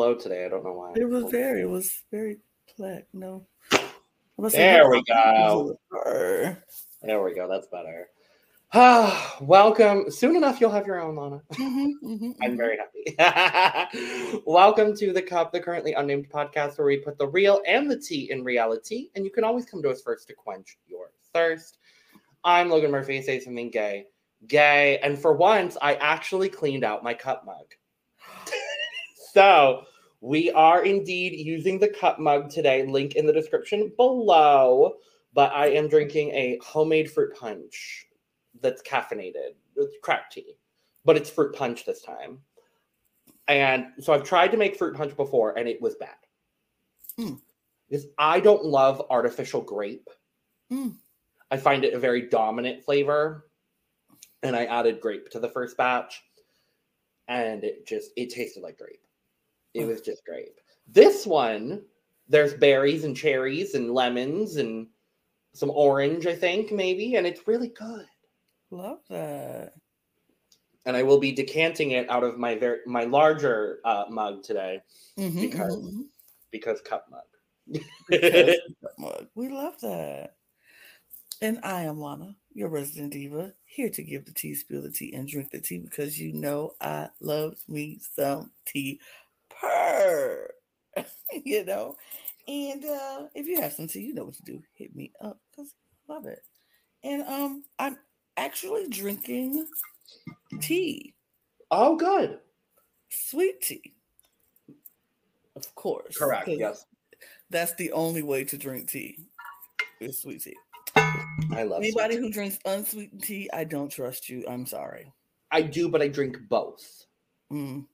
slow today. I don't know why. It was very, it was very black. No. There we go. There we go. That's better. Ah, welcome. Soon enough, you'll have your own, Lana. Mm-hmm, mm-hmm, I'm very happy. welcome to the Cup, the currently unnamed podcast where we put the real and the tea in reality, and you can always come to us first to quench your thirst. I'm Logan Murphy. Say something gay, gay, and for once, I actually cleaned out my cup mug. So we are indeed using the cup mug today. Link in the description below. But I am drinking a homemade fruit punch that's caffeinated. It's crack tea, but it's fruit punch this time. And so I've tried to make fruit punch before, and it was bad. Mm. Because I don't love artificial grape. Mm. I find it a very dominant flavor. And I added grape to the first batch, and it just it tasted like grape. It was just grape. This one, there's berries and cherries and lemons and some orange, I think, maybe, and it's really good. Love that. And I will be decanting it out of my very my larger uh, mug today Mhm, Because- mhm, because cup mug. mhm. Mug. We love that. And I am Lana, your resident diva, here to give the tea, spill the tea, and drink the tea because you know I love me some tea. Purr. you know. And uh if you have some tea, you know what to do. Hit me up because I love it. And um I'm actually drinking tea, oh, good. sweet tea. Of course. Correct. Yes, That's the only way to drink tea. Is sweet tea. I love. Anybody who drinks unsweetened tea, I don't trust you. I'm sorry. I do, but I drink both. Mm.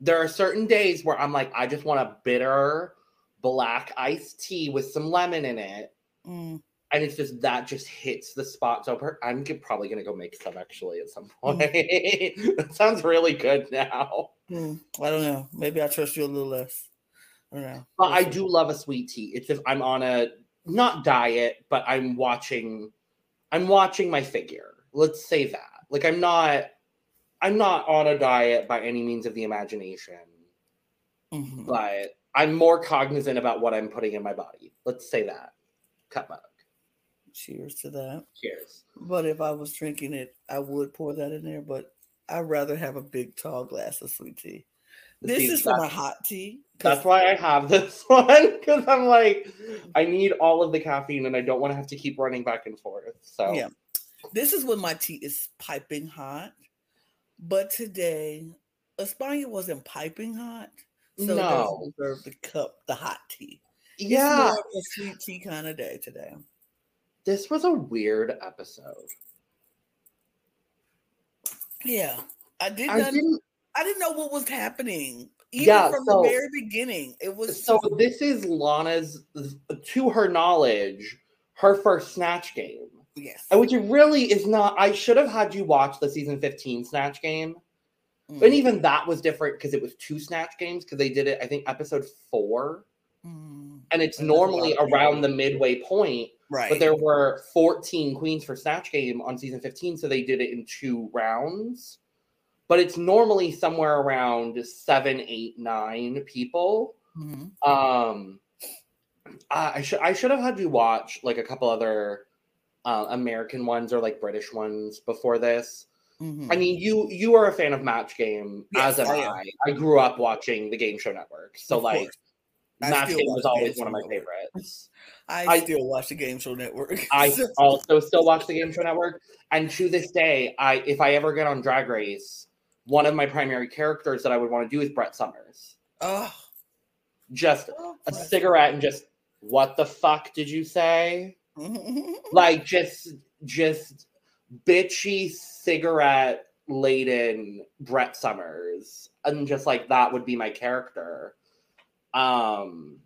There are certain days where I'm like, I just want a bitter black iced tea with some lemon in it. Mm. and it's just that just hits the spot. So per- I'm g- probably gonna go make some actually at some Mm. point. that sounds really good now. Mm. I don't know. Maybe I trust you a little less. I don't know. But I We'll see. do love a sweet tea. It's just I'm on a not diet, but I'm watching. I'm watching my figure. Let's say that. Like I'm not. I'm not on a diet by any means of the imagination, Mhm. but I'm more cognizant about what I'm putting in my body. Let's say that. Cut mug. Cheers to that. Cheers. But if I was drinking it, I would pour that in there. But I'd rather have a big tall glass of sweet tea. This See, is for my hot tea. That's why I have this one because I'm like, I need all of the caffeine and I don't want to have to keep running back and forth. So Yeah. This is when my tea is piping hot. But today, España wasn't piping hot. So No. doesn't deserve the cup, the hot tea. It's yeah, a sweet tea kind of day today. this was a weird episode. Yeah. I did I didn't. I didn't know what was happening. Even Yeah, from so- the very beginning. It was So this is Lana's, to her knowledge, her first snatch game, yes. which really is not. I should have had you watch the season 15 snatch game, Mm, and even that was different because it was two snatch games because they did it. I think episode four, mm, and it's That's a lot normally around the midway point. right. But there were 14 queens for Snatch Game on season 15, so they did it in two rounds. But it's normally somewhere around seven, eight, nine people. Mhm. Um, I, I should I should have had you watch like a couple other uh, American ones or like British ones before this. Mhm. I mean, you you are a fan of Match Game, Yes, as am I. I. I grew up watching the Game Show Network, so Of like course. Match Game was always Game one of my Network. favorites. I, I- still watch the Game Show Network. I also still watch the Game Show Network, and to this day, I if I ever get on Drag Race, one of my primary characters that I would want to do is Brett Somers. oh, Just oh, a cigarette and just what the fuck did you say? Like just just bitchy cigarette laden Brett Somers, and just like that would be my character. Um,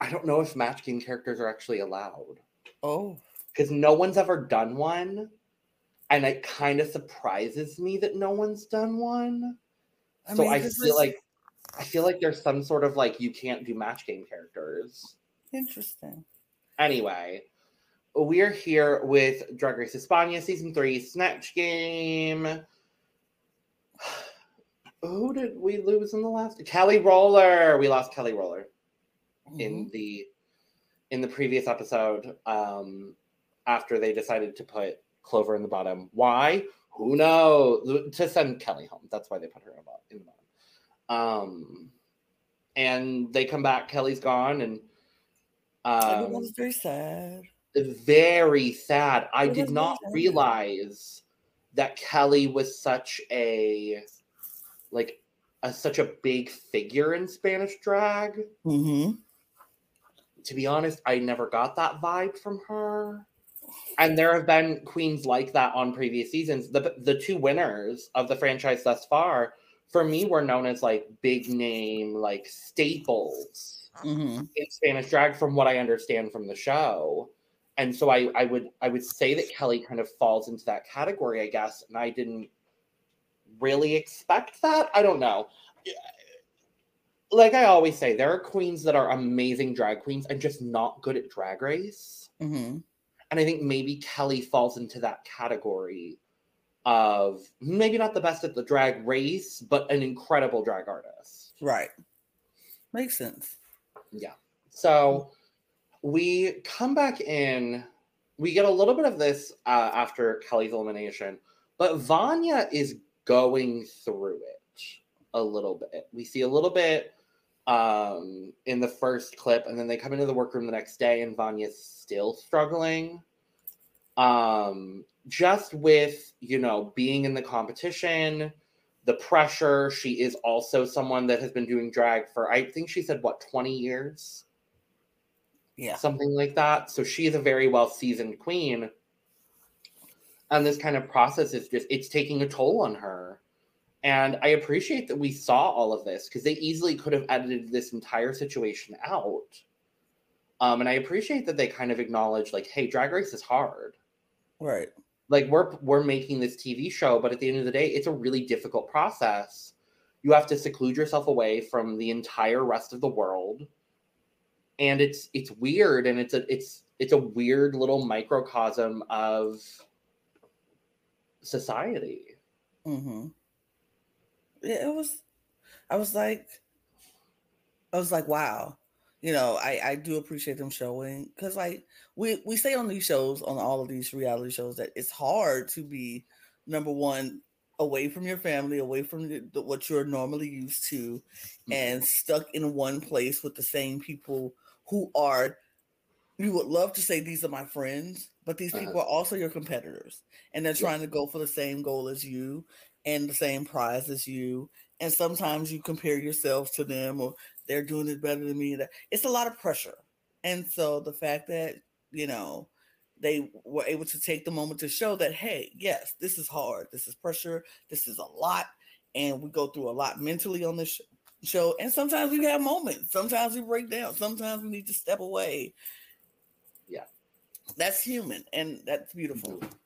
I don't know if Match Game characters are actually allowed. oh, because no one's ever done one and it kind of surprises me that no one's done one I so mean, i feel like i feel like there's some sort of like you can't do match game characters interesting. Anyway we're here with drag race hispania season 3 snatch game who did we lose in the last? Kelly Roller. We lost Kelly Roller mm-hmm. in the in the previous episode. Um, after they decided to put Clover in the bottom. Why? Who knows? To send Kelly home. That's why they put her in the bottom. Um, and they come back. Kelly's gone, and um, was very sad. Very sad. I did not realize that Kelly was such a like a, such a big figure in Spanish drag. Mm-hmm. To be honest, I never got that vibe from her. And there have been queens like that on previous seasons. The the two winners of the franchise thus far, for me, were known as like big name, like staples mm-hmm. in Spanish drag, from what I understand from the show and so I, I would I would say that Kelly kind of falls into that category, I guess, and I didn't really expect that. I don't know. Like I always say, there are queens that are amazing drag queens and just not good at drag race. Mm-hmm. And I think maybe Kelly falls into that category of maybe not the best at the drag race, but an incredible drag artist. Right. Makes sense. Yeah. So we come back in. We get a little bit of this uh, after Kelly's elimination, but Vania is going through it a little bit. We see a little bit um, in the first clip, and then they come into the workroom the next day, and Vania's still struggling. Um, just with you know being in the competition, the pressure. She is also someone that has been doing drag for I think she said what twenty years? Yeah. Something like that. So she is a very well seasoned queen. And this kind of process is just it's taking a toll on her. And i appreciate that we saw all of this because they easily could have edited this entire situation out. Um, and i appreciate that they kind of acknowledge like hey drag race is hard. Right like we're we're making this tv show but at the end of the day it's a really difficult process. You have to seclude yourself away from the entire rest of the world. And it's it's weird and it's a it's it's a weird little microcosm of society. Mm-hmm. It was i was like i was like wow you know i i do appreciate them showing because like we we say on these shows on all of these reality shows that it's hard to be number one away from your family away from the, the, what you're normally used to mm-hmm. and stuck in one place with the same people who are you would love to say these are my friends, but these people uh-huh. are also your competitors, and they're trying yeah. to go for the same goal as you and the same prize as you. And sometimes you compare yourself to them, or they're doing it better than me. It's a lot of pressure, and so the fact that you know they were able to take the moment to show that hey, yes, this is hard, this is pressure, this is a lot, and we go through a lot mentally on this show. And sometimes we have moments. Sometimes we break down. Sometimes we need to step away. Yeah. That's human and that's beautiful. Mm-hmm.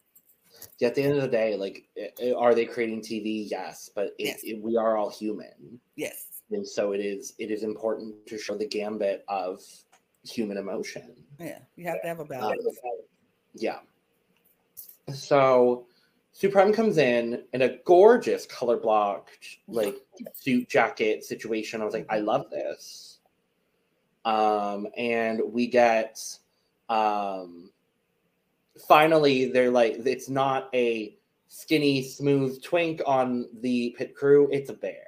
At the end of the day, like, are they creating TV? Yes, but it, yes. It, we are all human. Yes, and so it is. It is important to show the gambit of human emotion. Yeah, you have to have a balance. Um, yeah. So, Supremme comes in in a gorgeous color blocked like suit jacket situation. I was like, I love this. Um, and we get um finally they're like it's not a skinny smooth twink on the pit crew, it's a bear.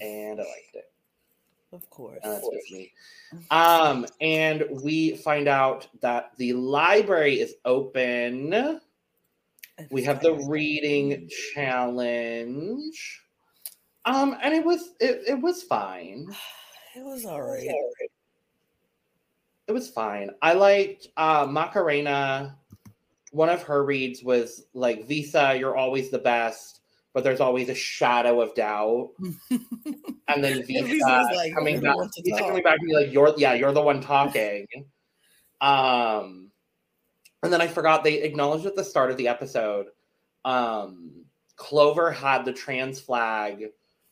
And I liked it. Of course. Uh, that's just me. Um, and we find out that the library is open we have the reading challenge. Um, and it was it, it was fine. It was all right. It was fine. I liked uh Macarena. One of her reads was like Visa, you're always the best, but there's always a shadow of doubt. and then Visa like, coming back, Visa coming back and be like, You're yeah, you're the one talking. um and then I forgot they acknowledged at the start of the episode. Um, Clover had the trans flag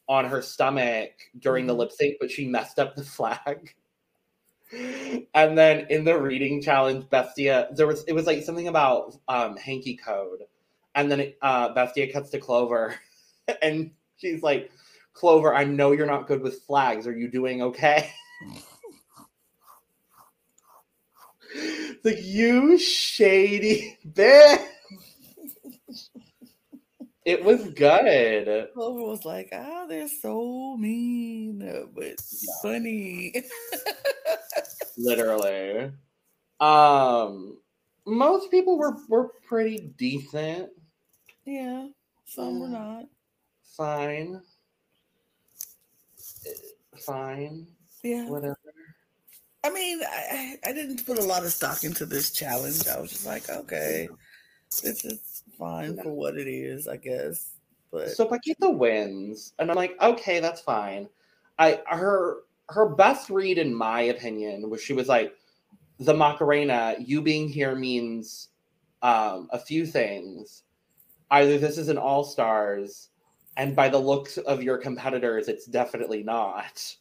on her stomach during mm-hmm. the lip sync, but she messed up the flag. And then in the reading challenge, Bestiah, there was it was like something about um, hanky code, and then uh, Bestiah cuts to Clover, and she's like, Clover, I know you're not good with flags. Are you doing okay? like you shady bitch. It was good. Clover was like, ah, they're so mean, but yeah. funny. Literally. Um most people were were pretty decent. Yeah, some were not. Fine. Fine. Yeah. Whatever. I mean, I, I didn't put a lot of stock into this challenge. I was just like, okay, this is fine for what it is, I guess. But so Pakita wins, and I'm like, okay, that's fine. I her her best read, in my opinion, was she was like, the Macarena, you being here means um, a few things. Either this is an all stars, and by the looks of your competitors, it's definitely not.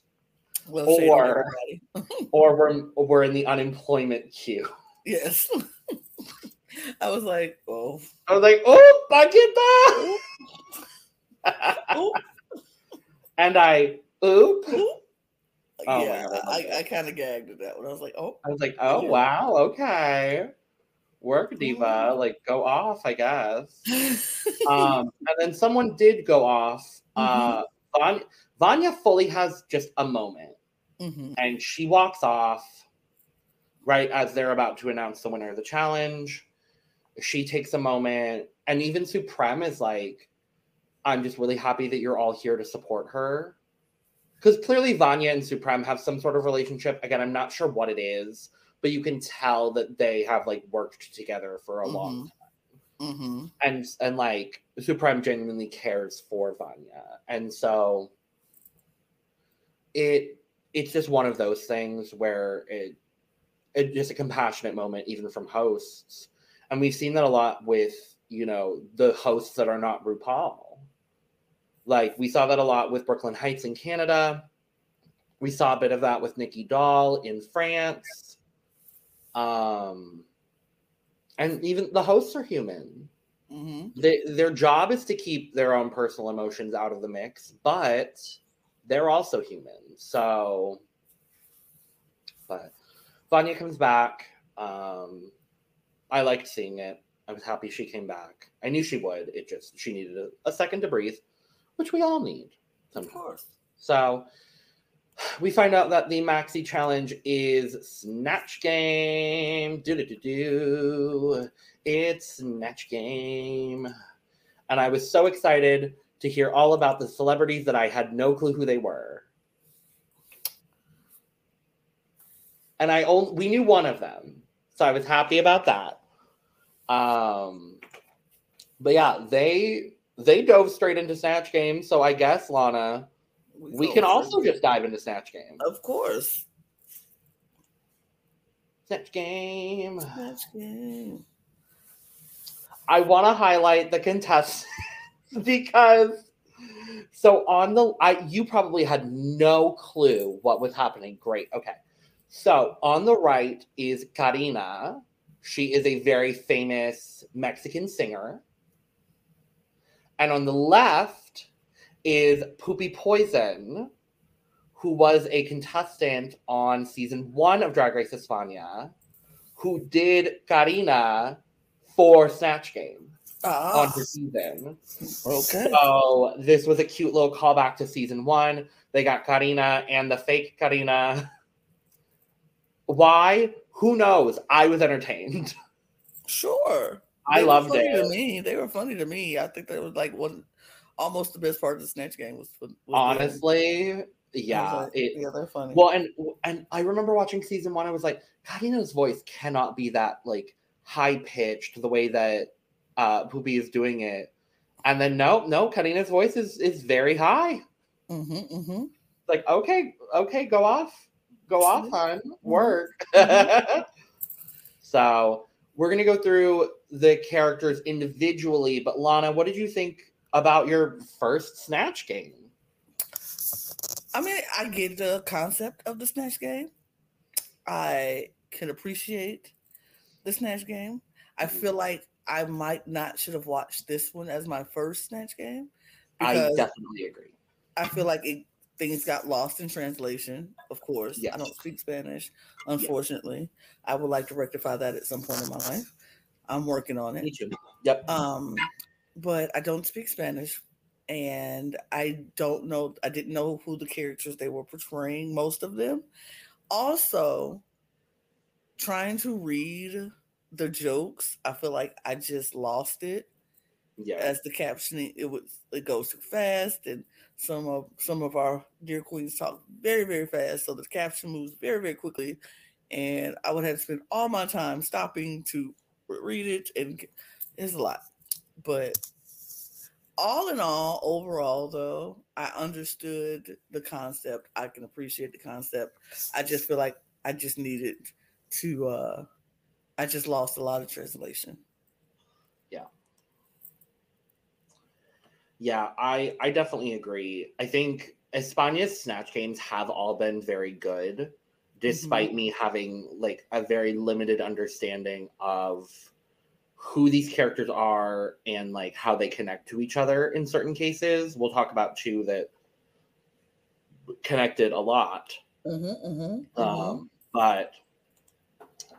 We'll or, or we're we're in the unemployment queue. Yes. I was like, oh. I was like, oh, Pakita. and I, oop. oop. Oh, yeah, I, I kind of gagged at that one. I was like, oh. I was like, oh, yeah. wow, okay. Work diva, like go off, I guess. um, and then someone did go off. Uh, mm-hmm. Vania, Vania fully has just a moment, mm-hmm. and she walks off right as they're about to announce the winner of the challenge. She takes a moment, and even Supremme is like, "I'm just really happy that you're all here to support her." because clearly Vania and Supremme have some sort of relationship. Again, I'm not sure what it is, but you can tell that they have like worked together for a mm-hmm. long time. Mm-hmm. And and like Supremme genuinely cares for Vania, and so it it's just one of those things where it it just a compassionate moment, even from hosts, and we've seen that a lot with you know the hosts that are not RuPaul like we saw that a lot with Brooklyn Hytes in Canada. We saw a bit of that with Nikki Doll in France. Um, and even the hosts are human. Mm-hmm. They, their job is to keep their own personal emotions out of the mix, but they're also human. So, but Vania comes back. Um, I liked seeing it. I was happy she came back. I knew she would. It just she needed a, a second to breathe which we all need. Sometimes. Of course. So we find out that the maxi challenge is Snatch Game. Do do do do. It's Snatch Game. And I was so excited to hear all about the celebrities that I had no clue who they were. And I only we knew one of them. So I was happy about that. Um but yeah, they they dove straight into Snatch Game. So I guess, Lana, we, we can also just dive into Snatch Game. Of course. Snatch Game. Snatch Game. I want to highlight the contestants because so on the I you probably had no clue what was happening. Great. Okay. So on the right is Karina. She is a very famous Mexican singer. And on the left is Pupi Poisson, who was a contestant on season one of Drag Race España, who did Karina for Snatch Game ah. on her season. Okay. So this was a cute little callback to season one. They got Karina and the fake Karina. Why? Who knows? I was entertained. Sure. I loved it. To me, they were funny to me. I think that was like one, almost the best part of the snatch game was. was Honestly, yeah, like, it, yeah, they're funny. Well, and and I remember watching season one. I was like, Karina's voice cannot be that like high pitched the way that uh Pupi is doing it. And then no, no, Karina's voice is is very high. Mm-hmm, mm-hmm. Like okay, okay, go off, go off, mm-hmm. work. Mm-hmm. so we're gonna go through the characters individually, but Lana, what did you think about your first Snatch game? I mean, I get the concept of the Snatch game. I can appreciate the Snatch game. I feel like I might not should have watched this one as my first Snatch game. I definitely agree. I feel like it things got lost in translation. Of course, Yes. I don't speak Spanish, unfortunately. I would like to rectify that at some point in my life. I'm working on Me it. too. Yep. Um, but I don't speak Spanish, and I don't know. I didn't know who the characters they were portraying. Most of them. Also, trying to read the jokes, I feel like I just lost it yeah. as the captioning it was it goes too fast and some of some of our dear queens talk very very fast so the caption moves very very quickly. And i would have to spend all my time stopping to read it and it's a lot. But all in all overall though i understood the concept. I can appreciate the concept. I just feel like i just needed to uh i just lost a lot of translation Yeah, I I definitely agree. I think España's snatch games have all been very good, despite me having like a very limited understanding of who these characters are and like how they connect to each other in certain cases. We'll talk about two that connected a lot. mm-hmm, mm-hmm, Um, but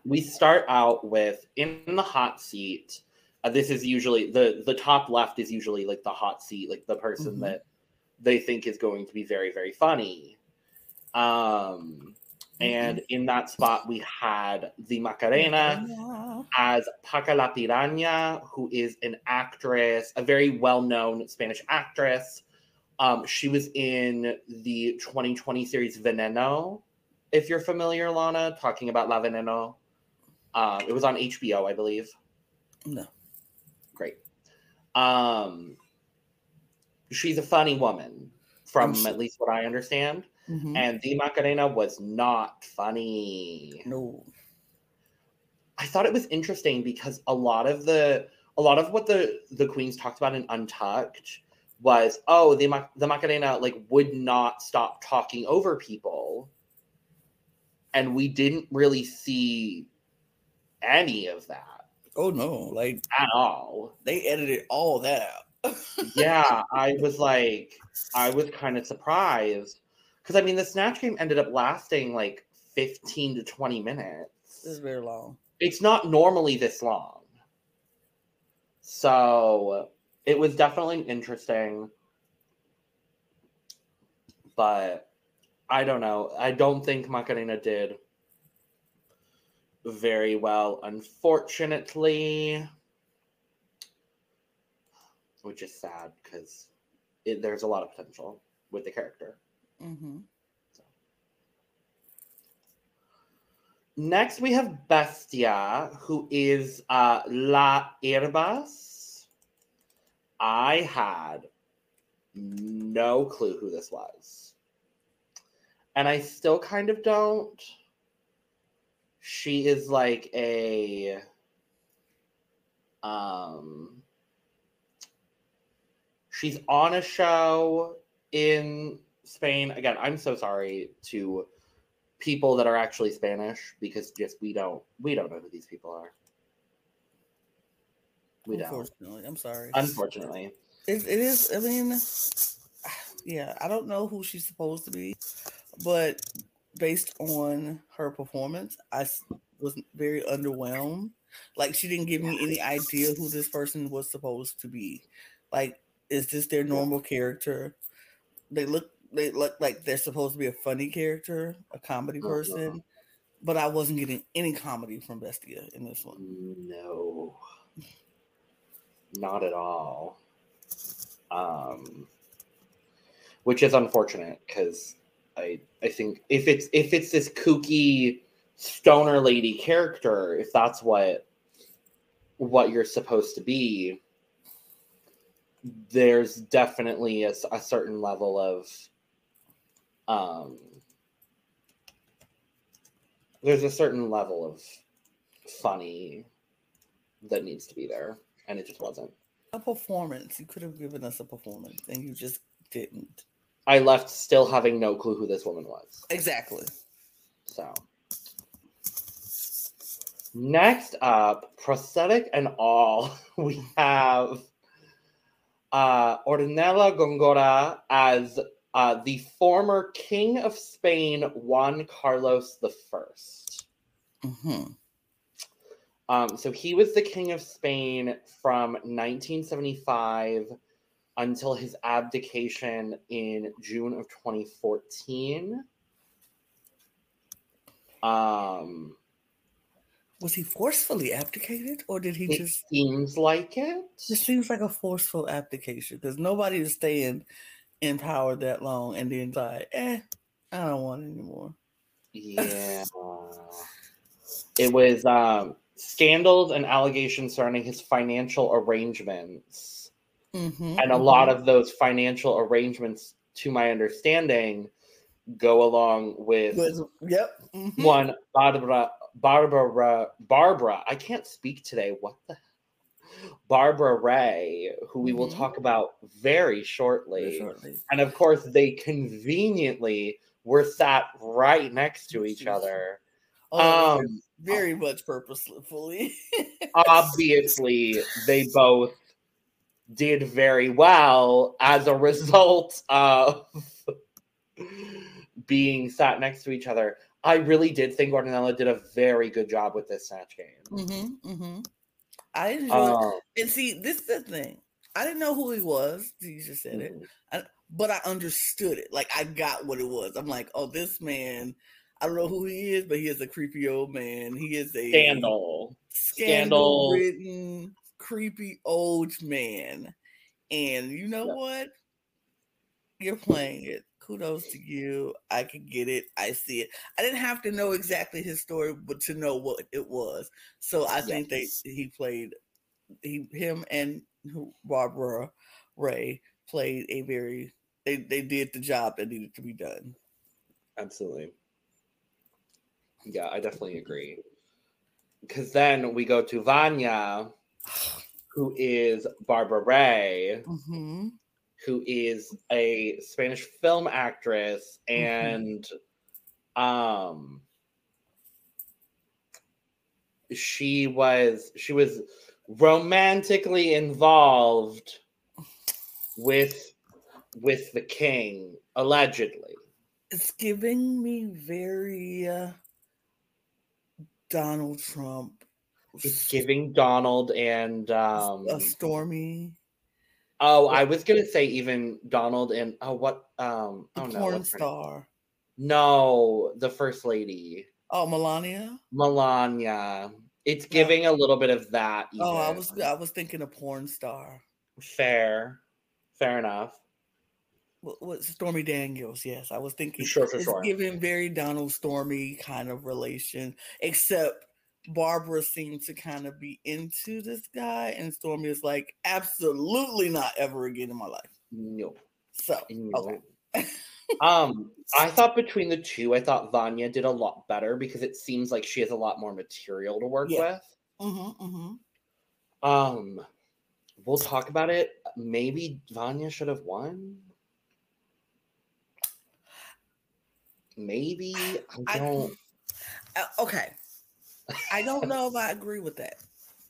we start out with in the hot seat. Uh, this is usually the the top left is usually like the hot seat, like the person Mhm. that they think is going to be very very funny. Um, and in that spot we had the Macarena as Paca la Piraña, who is an actress, a very well known Spanish actress. Um, she was in the 2020 series Veneno, if you're familiar, Lana, talking about La Veneno. Um, it was on HBO, I believe. No. Um, she's a funny woman, from I'm at least what I understand. Mhm. And the Macarena was not funny. No. I thought it was interesting because a lot of the a lot of what the the queens talked about in Untucked was oh the Ma- the Macarena like would not stop talking over people, and we didn't really see any of that Oh no. Like at all. they edited all that out. Yeah, I was like, I was kind of surprised because I mean the snatch game ended up lasting like fifteen to twenty minutes. It's very long. it's not normally this long. So it was definitely interesting. But I don't know. I don't think Macarena did very well, unfortunately. Which is sad because there's a lot of potential with the character. Mm-hmm. Next, we have Bestiah, who is uh, La Herbas. I had no clue who this was. And I still kind of don't. She is like a. Um, she's on a show in Spain. Again, I'm so sorry to people that are actually Spanish because just we don't we don't know who these people are. We don't. Unfortunately, I'm sorry. Unfortunately. It, it is. I mean, yeah, I don't know who she's supposed to be, but based on her performance, I was very underwhelmed. Like she didn't give me any idea who this person was supposed to be. Like, is this their normal character? They look. They look like they're supposed to be a funny character, a comedy Uh-uh. person, but I wasn't getting any comedy from Bestiah in this one. No. Not at all. Um which is unfortunate because I I think if it's if it's this kooky stoner lady character, if that's what what you're supposed to be, there's definitely a, a certain level of um there's a certain level of funny that needs to be there and it just wasn't A performance. You could have given us a performance, and you just didn't. I left still having no clue who this woman was Exactly. so next up prosthetic and all we have uh Hornella Gongora as uh, the former king of Spain, Juan Carlos the 1st Mm-hmm. Um, so he was the king of Spain from 1975 until his abdication in June of 2014. Um, Was he forcefully abdicated, or did he it just? seems like it. This seems like a forceful abdication because nobody is staying in power that long and then like, eh, I don't want it anymore. Yeah. it was um, scandals and allegations surrounding his financial arrangements. Mm-hmm, And a lot of those financial arrangements, to my understanding, go along with Was, yep. mhm. one Barbara Barbara Barbara. I can't speak today. What the Bárbara Rey, who we will Mhm. talk about very Very shortly. shortly. And of course, they conveniently were sat right next to each other. Oh, Um, very much purposefully. obviously, they both did very well as a result of being sat next to each other. I really did think Hornella did a very good job with this snatch game. mm-hmm, mm-hmm. I enjoyed Um, and see this is the thing. I didn't know who he was. You just said it. but I understood it. Like I got what it was. I'm like, oh, this man. I don't know who he is, but he is a creepy old man. He is a Scandal. scandal ridden, creepy old man. And you know what? You're playing it. Kudos to you. I can get it. I see it. I didn't have to know exactly his story, but to know what it was. So I think they he played he him and who- Bárbara Rey played a very they they did the job that needed to be done. Absolutely. Yeah, I definitely agree. Because then we go to Vania, who is Bárbara Rey, Mm-hmm. who is a Spanish film actress Mhm. and um she was she was romantically involved with with the king allegedly It's giving me very uh, Donald Trump. It's giving donald and um a stormy oh i was gonna say even donald and oh what um the oh no porn star. no the first lady Oh, Melania. melania it's Yeah. giving a little bit of that Oh, I was I was thinking a porn star. fair fair enough What, what Stormy Daniels? Yes, I was thinking. Sure, for it's sure. giving very Donald Stormy kind of relation, except Barbara seemed to kind of be into this guy, and Stormy is like, absolutely not ever again in my life. no So no. okay, um i thought between the two i thought vania did a lot better because it seems like she has a lot more material to work Yeah. with mm-hmm, mm-hmm. Um, we'll talk about it. Maybe Vania should have won. Maybe I I- don't. Uh, okay. I don't know if I agree with that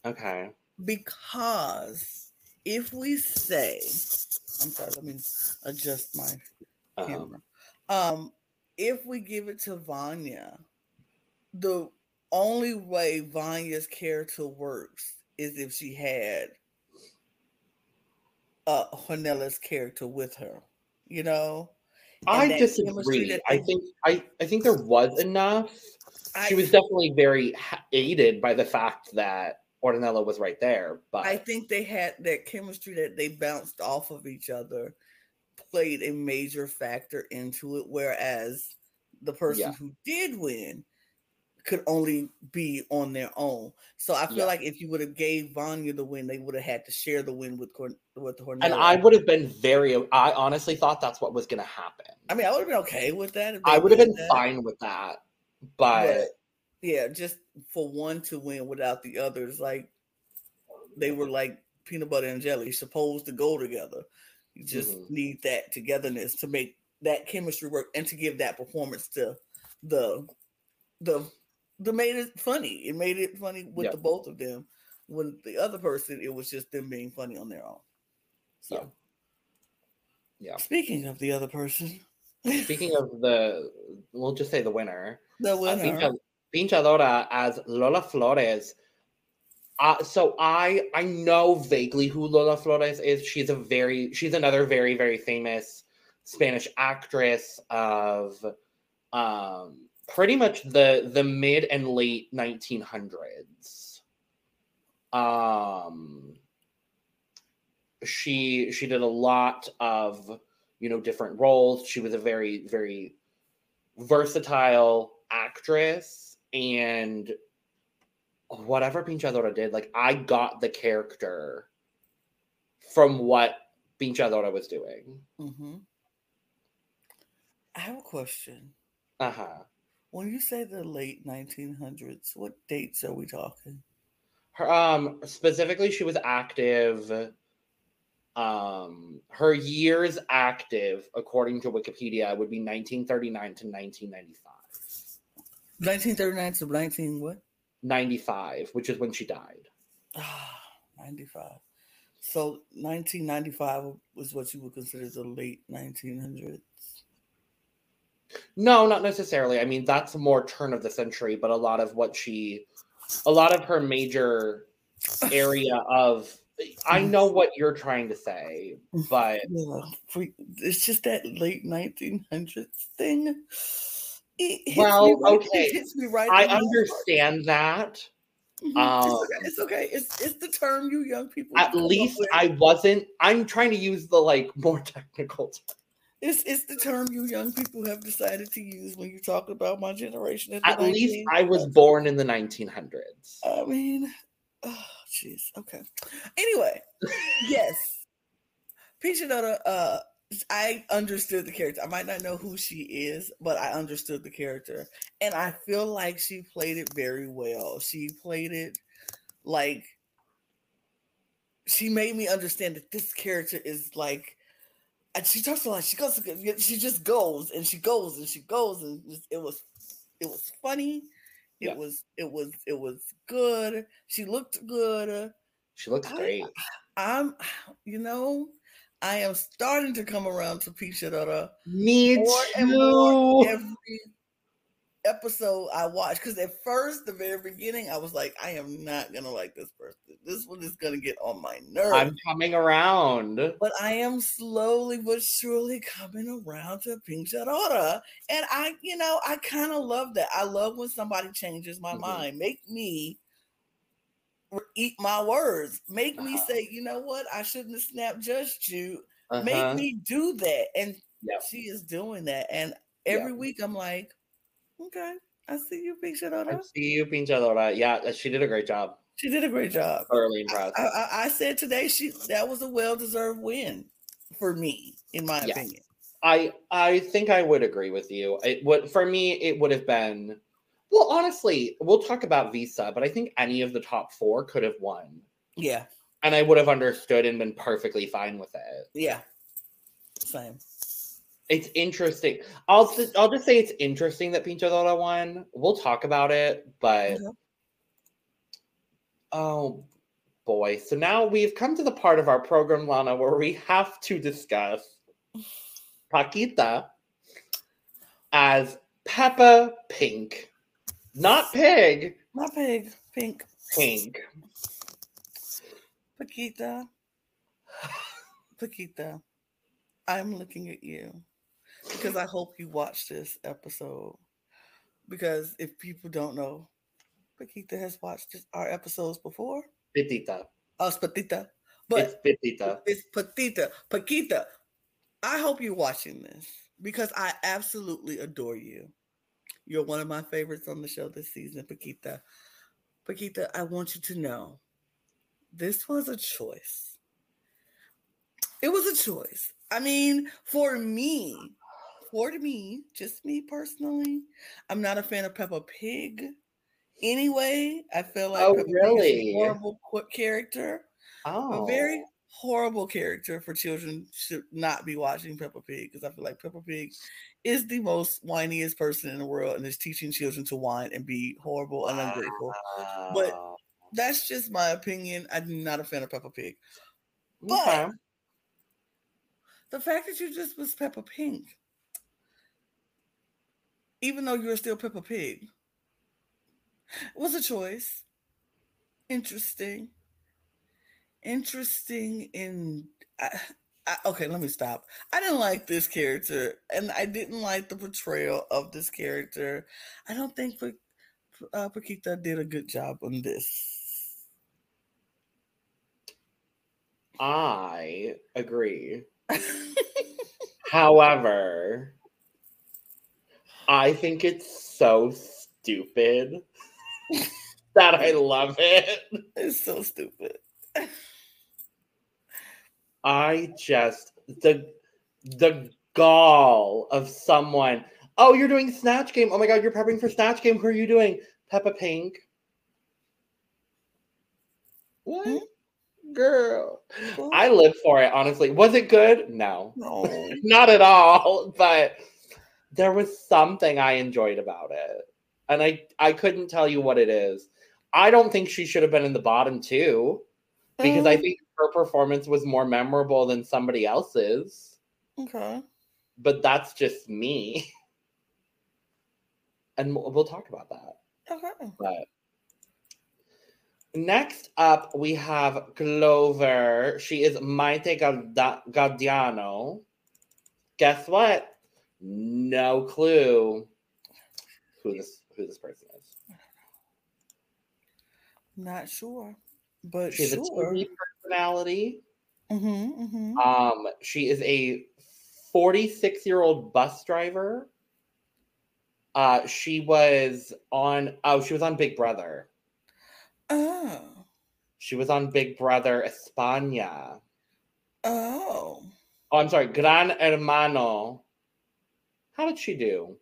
Okay. because if we say, I'm sorry, let me adjust my Um, camera. Um, if we give it to Vania, the only way Vania's character works is if she had uh Hornella's character with her, you know. And I disagree. I think I I think there was enough. I, She was definitely very aided by the fact that Hornella was right there. But I think they had that chemistry that they bounced off of each other played a major factor into it, whereas the person Yeah. who did win could only be on their own. So I feel Yeah. like if you would have gave Vania the win, they would have had to share the win with Corn- with Hornella. and I would have been very. I honestly thought that's what was going to happen. I mean, I would have been okay with that. I would have been that, fine with that. But, but yeah, just for one to win without the others, like they were like peanut butter and jelly, supposed to go together. You just Mhm. need that togetherness to make that chemistry work and to give that performance to the the the made it funny. It made it funny with Yeah. the both of them. When the other person, it was just them being funny on their own. So Yeah. Yeah. Speaking of the other person. Speaking of the, we'll just say the winner. The Uh, winner. Pincha, Pink Chadora as Lola Flores. Uh, so I I know vaguely who Lola Flores is. She's a very she's another very very famous Spanish actress of um pretty much the the mid and late 1900s. Um she she did a lot of you know different roles. She was a very very versatile actress and whatever Pink Chadora did, like I got the character from what Pink Chadora was doing. hmm I have a question. Uh-huh. When you say the late 1900s, what dates are we talking? Her um specifically she was active um her years active according to Wikipedia would be 1939 to 1995. 1939 to 19 what? 95, which is when she died. Ah, 95. So 1995 was what you would consider the late 1900s. No, not necessarily. I mean, that's more turn of the century, but a lot of what she, a lot of her major area of, I know what you're trying to say, but Yeah, we- it's just that late 1900s thing. Well, right- okay. It hits me right. I understand that. Mhm. um, it's, okay. it's okay. It's it's the term you young people. At least. I wasn't, I'm trying to use the like more technical. term. It's it's the term you young people have decided to use when you talk about my generation. At least I was born in the 1900s. I mean, oh jeez. Okay. Anyway, yes, Pichinoda. Uh, I understood the character. I might not know who she is, but I understood the character, and I feel like she played it very well. She played it like she made me understand that this character is like. And she talks a lot. She goes. She just goes and she goes and she goes and just- it was, it was funny. It Yeah. was. It was. It was good. She looked good. She looks great. I'm, you know, I am starting to come around to Pisha Dora Me more and more too. every episode I watched Because at first, the very beginning, I was like, I am not gonna like this person. This one is gonna get on my nerves. I'm coming around. but I am slowly but surely coming around to Pink Chadora. And I, you know, I kind of love that. I love when somebody changes my Mhm. mind. Make me eat my words. Make me Uh-huh. say, you know what? I shouldn't have snapped judged you. Uh-huh. Make me do that. And Yep. she is doing that. And every week I'm like, okay, I see you, Pincha I see you, Pink Chadora. Yeah, she did a great job. She did a great job. Thoroughly I, impressed. I, I said today she that was a well-deserved win for me, in my Yes. opinion. I I think I would agree with you. It would for me it would have been well honestly, we'll talk about Visa, but I think any of the top 4 could have won. Yeah, And I would have understood and been perfectly fine with it. yeah. Same. It's interesting. I'll I'll just say it's interesting that Pink Chadora won. We'll talk about it, but Okay. oh boy. So now we've come to the part of our program, Lana, where we have to discuss Pakita as Peppa Pink. Not Pig, My pig, pink. Pink. Pakita. Pakita. I'm looking at you because I hope you watch this episode. Because if people don't know, Pakita has watched this, our episodes before. Petita. Oh, Us Patita. But it's Petita. It's Patita. Pakita. I hope you're watching this because I absolutely adore you. You're one of my favorites on the show this season, Pakita. Pakita, I want you to know this was a choice. It was a choice. I mean, for me, for me, just me personally, I'm not a fan of Peppa Pig. Anyway, I feel like Oh, Peppa Pig is really? a horrible character Oh. a very oh. horrible character for children should not be watching Peppa Pig because I feel like Peppa Pig is the most whiniest person in the world and is teaching children to whine and be horrible and ungrateful. but- That's just my opinion. I'm not a fan of Peppa Pig. but- Okay. the fact that you just was Peppa Pink, even though you were still Peppa Pig, was a choice. Interesting. Interesting in. I, I, okay, let me stop. I didn't like this character, and I didn't like the portrayal of this character. I don't think uh, Pakita did a good job on this. I agree. However, I think it's so stupid that I love it. It's so stupid. I just the the gall of someone. Oh, you're doing Snatch Game. Oh my god, you're prepping for Snatch Game. Who are you doing? Peppa Pink. What? Hmm? Girl. I live for it, honestly. Was it good? No. No. Not at all. But there was something I enjoyed about it. And I I couldn't tell you what it is. I don't think she should have been in the bottom two because I think her performance was more memorable than somebody else's. Okay. But that's just me. And we'll talk about that. Okay. But next up, we have Clover. She is Maite Galdiano. Guess what? No clue who this who this person is. Not know. Not sure, but she's sure. a TV personality. Mm-hmm, mm-hmm. Um, she is a 46 year old bus driver. Uh, she was on. Oh, she was on Big Brother. Oh. She was on Big Brother España. Oh. Oh, I'm sorry, Gran Hermano. How did she do?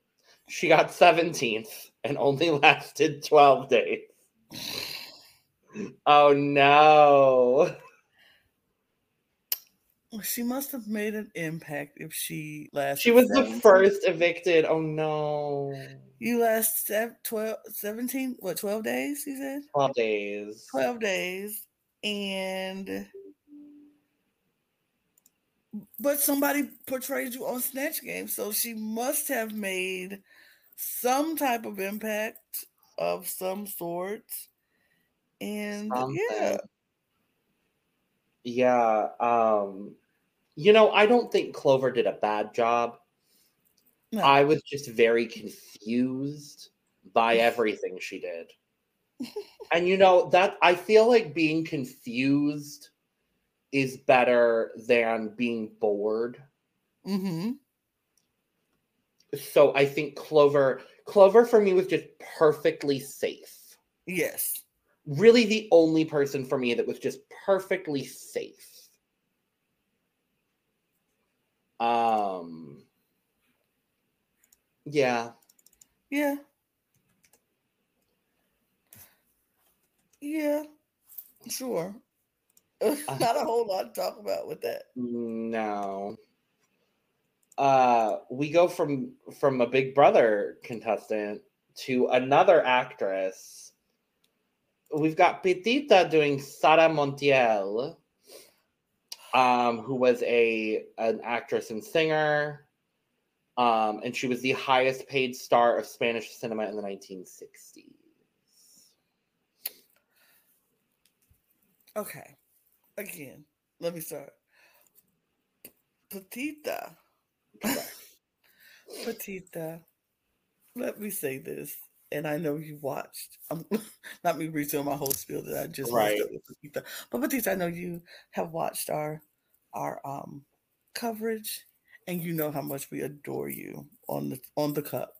She got 17th and only lasted 12 days. Oh no. She must have made an impact if she lasted. She was 17. the first evicted. Oh no. You last 12, 17, what, 12 days, you said? 12 days. 12 days. And, but somebody portrayed you on Snatch Game. So she must have made some type of impact of some sort. And Something. yeah. Yeah. Um, you know, I don't think Clover did a bad job. No. I was just very confused by everything she did. and you know, that I feel like being confused is better than being bored. Mm-hmm. So I think Clover Clover for me was just perfectly safe. Yes. Really the only person for me that was just perfectly safe. Um yeah. Yeah. Yeah. Sure. Not a whole lot to talk about with that. No. Uh we go from from a Big Brother contestant to another actress. We've got Pitita doing Sara Montiel um, who was a an actress and singer, um, and she was the highest paid star of Spanish cinema in the 1960s. Okay, again, let me start. Pitita. Pitita. Let me say this, and I know you watched. I'm not me retelling my whole spiel that I just right. with Pitita, but Pitita, I know you have watched our our um coverage, and you know how much we adore you on the on the cup,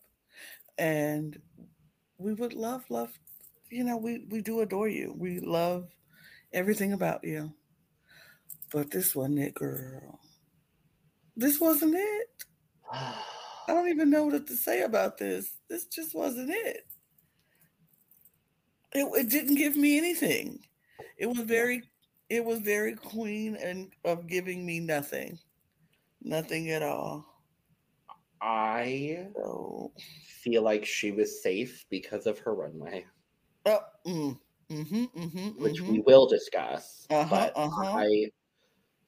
and we would love love, you know, we we do adore you. We love everything about you, but this wasn't it, girl. This wasn't it. I don't even know what to say about this. This just wasn't it. It, it didn't give me anything. It was very it was very queen and of giving me nothing. Nothing at all. I so. feel like she was safe because of her runway. Oh, mm, mm-hmm, mm-hmm, which mm-hmm. we will discuss. Uh-huh, but uh-huh. I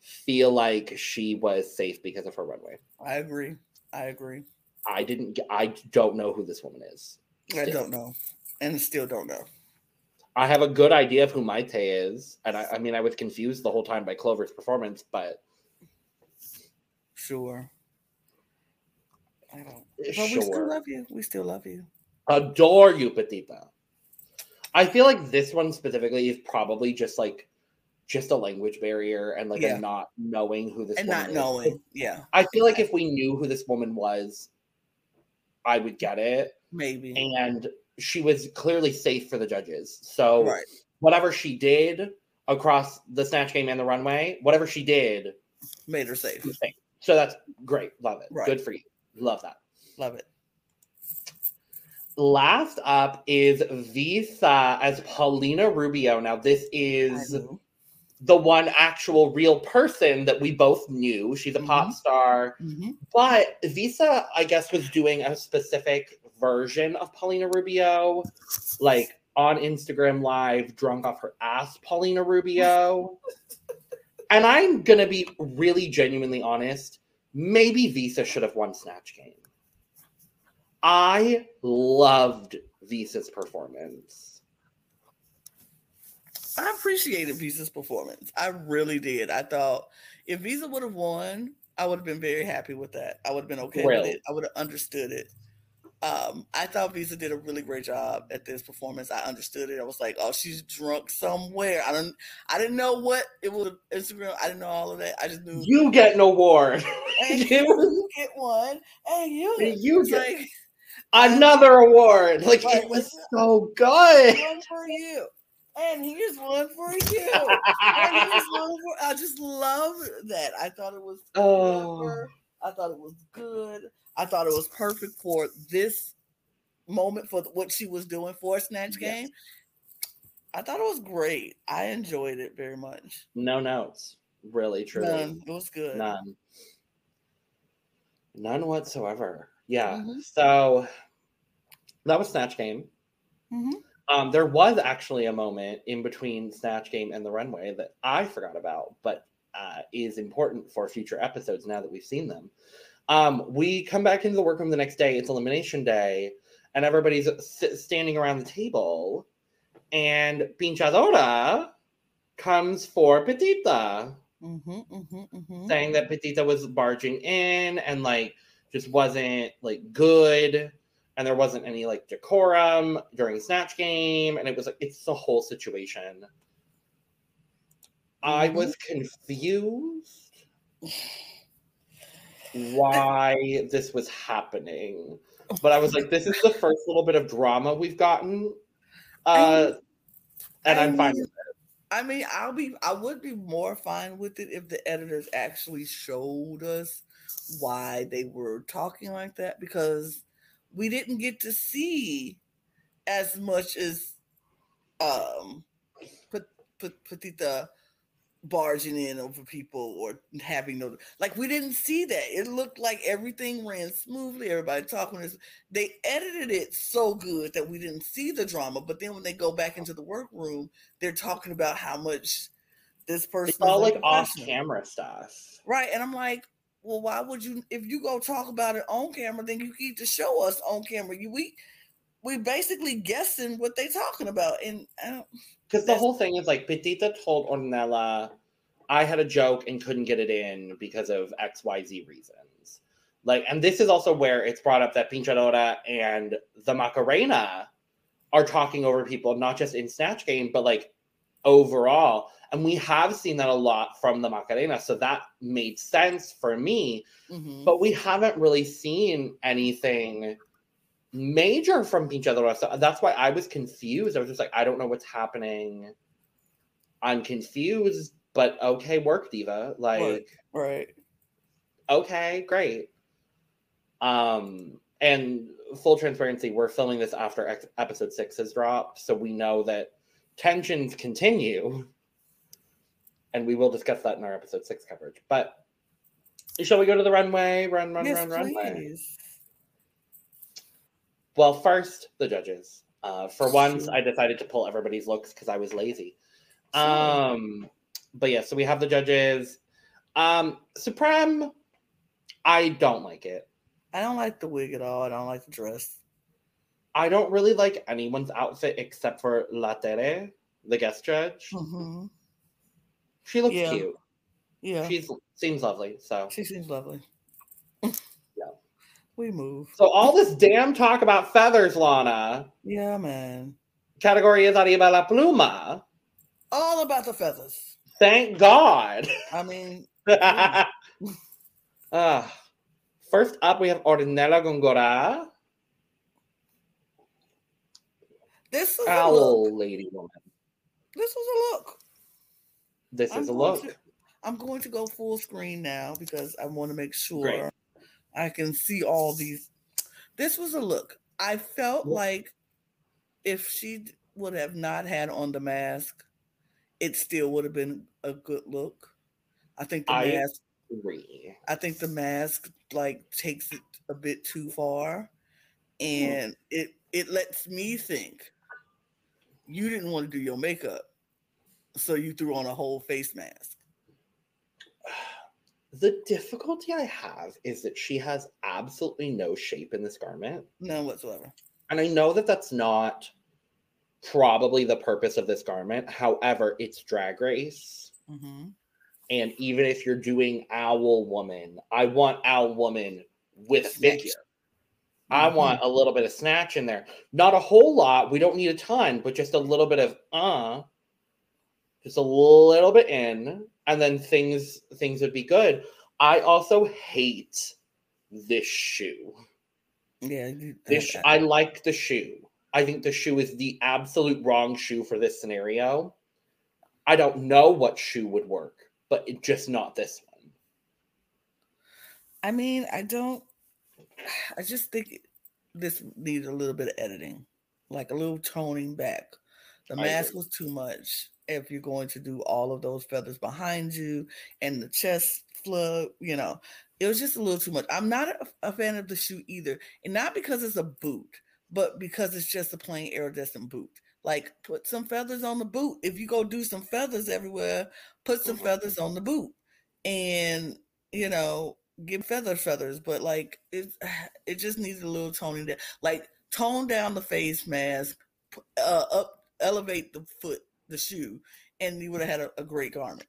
feel like she was safe because of her runway. I agree. I agree. I didn't. I don't know who this woman is. I don't know, and still don't know. I have a good idea of who Maite is, and I, I mean, I was confused the whole time by Clover's performance, but Sure. I don't. But we still love you. We still love you. adore you, Pitita. I feel like this one specifically is probably just like just a language barrier and like Yeah. a not knowing who this And woman not is. knowing. Yeah. I feel like if we knew who this woman was, I would get it. Maybe. And she was clearly safe for the judges. So Right. whatever she did across the snatch game and the runway, whatever she did, Made her safe. safe. So that's great. Love it. Right. Good for you. Love that. Love it. Last up is Visa as Paulina Rubio. Now, this is. The one actual real person that we both knew. She's a pop Mhm. star. Mhm. But Visa, I guess, was doing a specific version of Paulina Rubio, like on Instagram Live, drunk off her ass, Paulina Rubio. and I'm going to be really genuinely honest. Maybe Visa should have won Snatch Game. I loved Visa's performance. I appreciated Visa's performance. I really did. I thought if Visa would have won, I would have been very happy with that. I would have been okay with it. I would have understood it. Um, I thought Visa did a really great job at this performance. I understood it. I was like, oh, she's drunk somewhere. I don't I didn't know what it was Instagram. I didn't know all of that. I just knew You get an award. and you- you get one. And you You get- like Another award. Like Right. it was so good. one for you. And here's one for you. And here's one for- I just love that. I thought it was Oh. clever. I thought it was good. I thought it was perfect for this moment for what she was doing for Snatch Yes. Game. I thought it was great. I enjoyed it very much. No notes. Really, truly. None. It was good. None. None whatsoever. Yeah. Mhm. So that was Snatch Game. Mhm. Um, there was actually a moment in between Snatch Game and the runway that I forgot about, but uh, is important for future episodes now that we've seen them. Um, we come back into the workroom the next day. It's elimination day, and everybody's s- standing around the table, and Pink Chadora comes for Pitita Mhm, mhm, mhm. saying that Pitita was barging in and like just wasn't like good and there wasn't any like decorum during snatch game and it was like it's the whole situation i Mhm. was confused why this was happening but i was like this is the first little bit of drama we've gotten uh and I i'm fine with I mean, I'll be I would be more fine with it if the editors actually showed us why they were talking like that because we didn't get to see as much as um Pet- Pet- Pitita barging in over people or having no like we didn't see that. It looked like everything ran smoothly everybody talking this they edited it so good that we didn't see the drama but then when they go back into the workroom they're talking about how much this person it's all like off camera stuff. Right and i'm like well why would you if you go talk about it on camera then you need to show us on camera you we we basically guessing what they talking about and Because the whole thing is like Pitita told Hornella, I had a joke and couldn't get it in because of XYZ reasons. Like, and this is also where it's brought up that Pink Chadora and the Macarena are talking over people, not just in Snatch Game, but like overall. And we have seen that a lot from the Macarena. So that made sense for me. mhm. But we haven't really seen anything major from Pink Chadora. So that's why I was confused. I was just like, I don't know what's happening. I'm confused, but okay, work diva. Like, right okay, great. Um, and full transparency, we're filming this after ex- episode six has dropped, so we know that tensions continue, and we will discuss that in our episode six coverage. But shall we go to the runway? Run, run, yes run, runway. please Well, first the judges. Uh, for once, Sure. I decided to pull everybody's looks because I was lazy. Sure. Um, but yeah, so we have the judges. Um, Supremme, I don't like it. I don't like the wig at all. I don't like the dress. I don't really like anyone's outfit except for La Tere, the guest judge. Mm-hmm. She looks Yeah. cute. Yeah, She seems lovely. So, she seems lovely. Yeah. We move. so all this damn talk about feathers, Lana. Yeah, man. Category is arriba la pluma. All about the feathers. Thank God. I mean, Ah, first up, we have Hornella Gongora. this was a look. Lady woman. This was a look. This I'm is a look. to- I'm going to go full screen now because I want to make sure Great. I can see all these. This was a look. I felt like if she would have not had on the mask, it still would have been a good look. I think the I- mask. Agree. I think the mask like takes it a bit too far, hmm. and it it lets me think you didn't want to do your makeup, so you threw on a whole face mask. The difficulty I have is that she has absolutely no shape in this garment. None whatsoever. And I know that that's not probably the purpose of this garment. However, it's drag race. Mm-hmm. And even if you're doing owl woman, I want owl woman with figure. I Mhm. want a little bit of snatch in there. Not a whole lot. We don't need a ton, but just a little bit of uh just a little bit in and then things things would be good. I also hate this shoe. Yeah. This I- I like the shoe. I think the shoe is the absolute wrong shoe for this scenario. I don't know what shoe would work, but it, just not this one. I mean, I don't. I just think this needs a little bit of editing, like a little toning back. The mask was too much. If you're going to do all of those feathers behind you and the chest flug, you know, it was just a little too much. I'm not a, a fan of the shoe either, and not because it's a boot, but because it's just a plain iridescent boot. Like, put some feathers on the boot. If you go do some feathers everywhere, put some Mhm. feathers on the boot, and you know, give feather feathers. But like, it it just needs a little toning down. Like, tone down the face mask, uh, up, elevate the foot, the shoe, and you would have had a, a great garment.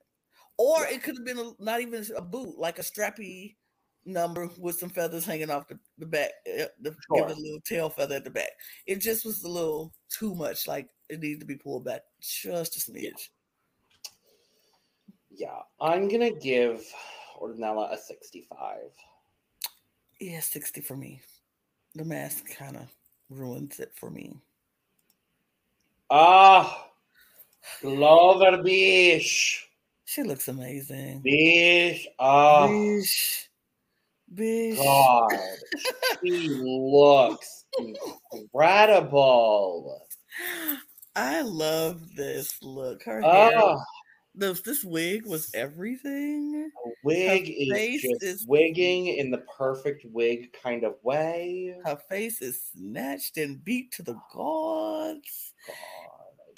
Or Yeah. it could have been a, not even a boot, like a strappy number with some feathers hanging off the, the back, uh, the, Sure. it a little tail feather at the back. It just was a little too much. Like it needed to be pulled back just a smidge. Yeah, I'm gonna give Hornella a 65. Yeah, 60 for me. The mask kind of ruins it for me. Ah, Clover Bish. She looks amazing. Bish. Ah, Bish. Bish. God. she looks incredible. I love this look. Her hair, Ah, this, this wig was everything. the wig is just is- wigging in the perfect wig kind of way. Her face is snatched and beat to the gods. God.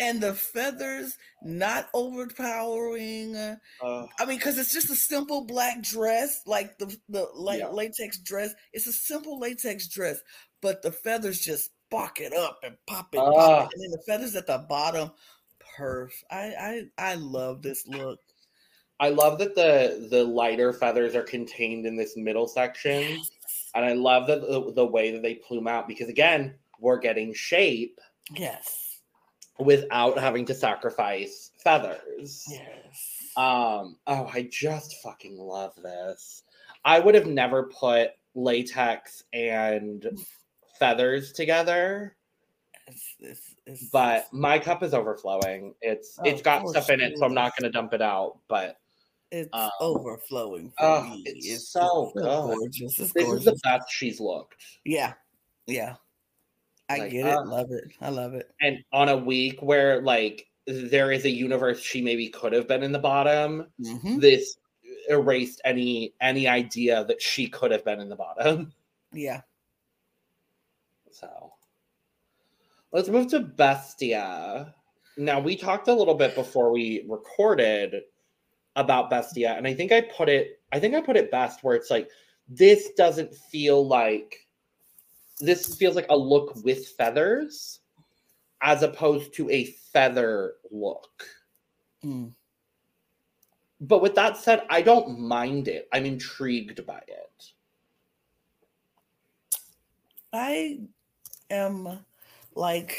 And the feathers not overpowering. Uh, I mean, because it's just a simple black dress, like the the la- Yeah. latex dress. It's a simple latex dress, but the feathers just spark it up and pop it, pop Ah. it, and then the feathers at the bottom. Perf. I I I love this look. I love that the the lighter feathers are contained in this middle section, and I love that the, the way that they plume out because again, we're getting shape Yes. Without having to sacrifice feathers. Yes. Um, oh, I just fucking love this. I would have never put latex and feathers together, It's, it's, it's, but my cup is overflowing. It's Oh, it's got stuff in it, so I'm not gonna dump it out. But it's um, overflowing for oh, me. it's so good. gorgeous. It's this gorgeous. is the best she's looked. yeah. Yeah. I Like, get it. uh, love it. I love it. And on a week where like there is a universe she maybe could have been in the bottom, Mhm. this erased any any idea that she could have been in the bottom. Yeah. So let's move to Bestiah. Now we talked a little bit before we recorded about Bestiah, and I think I put it. I think I put it best where it's like this doesn't feel like this feels like a look with feathers as opposed to a feather look. Mm. But with that said, I don't mind it. I'm intrigued by it. I am like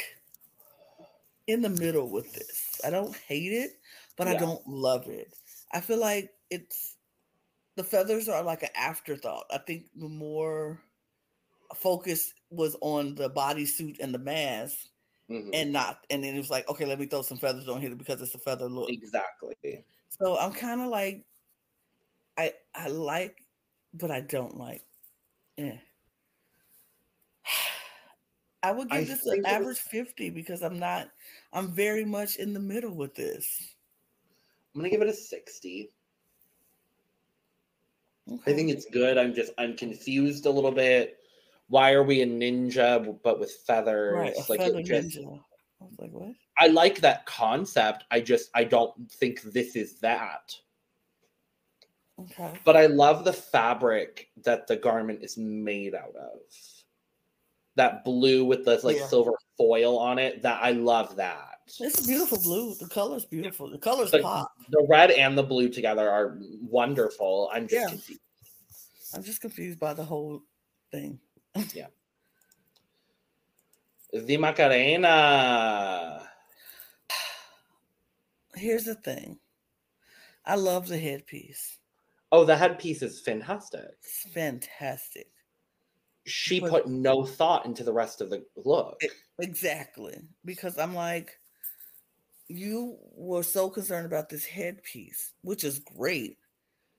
in the middle with this. I don't hate it, but yeah. I don't love it. I feel like it's the feathers are like an afterthought. I think the more focus was on the bodysuit and the mask mm-hmm. and not and then it was like, okay, let me throw some feathers on here because it's a feather look. Exactly. So I'm kind of like I I like, but I don't like. Yeah. I would give I this an average was, 50 because I'm not, I'm very much in the middle with this. I'm gonna give it a 60. Okay. I think it's good. I'm just I'm confused a little bit. Why are we a ninja but with feathers? Right, like feather just, ninja. I was like, what? I like that concept. I just I don't think this is that. Okay. But I love the fabric that the garment is made out of that blue with the like yeah. silver foil on it. That I love that. It's a beautiful blue. The color's beautiful. The colors the, pop. The red and the blue together are wonderful. I'm just yeah. confused. I'm just confused by the whole thing. Yeah. The Macarena. Here's the thing. I love the headpiece. Oh, the headpiece is fantastic. It's fantastic she but, put no thought into the rest of the look. Exactly. Because I'm like, you were so concerned about this headpiece, which is great.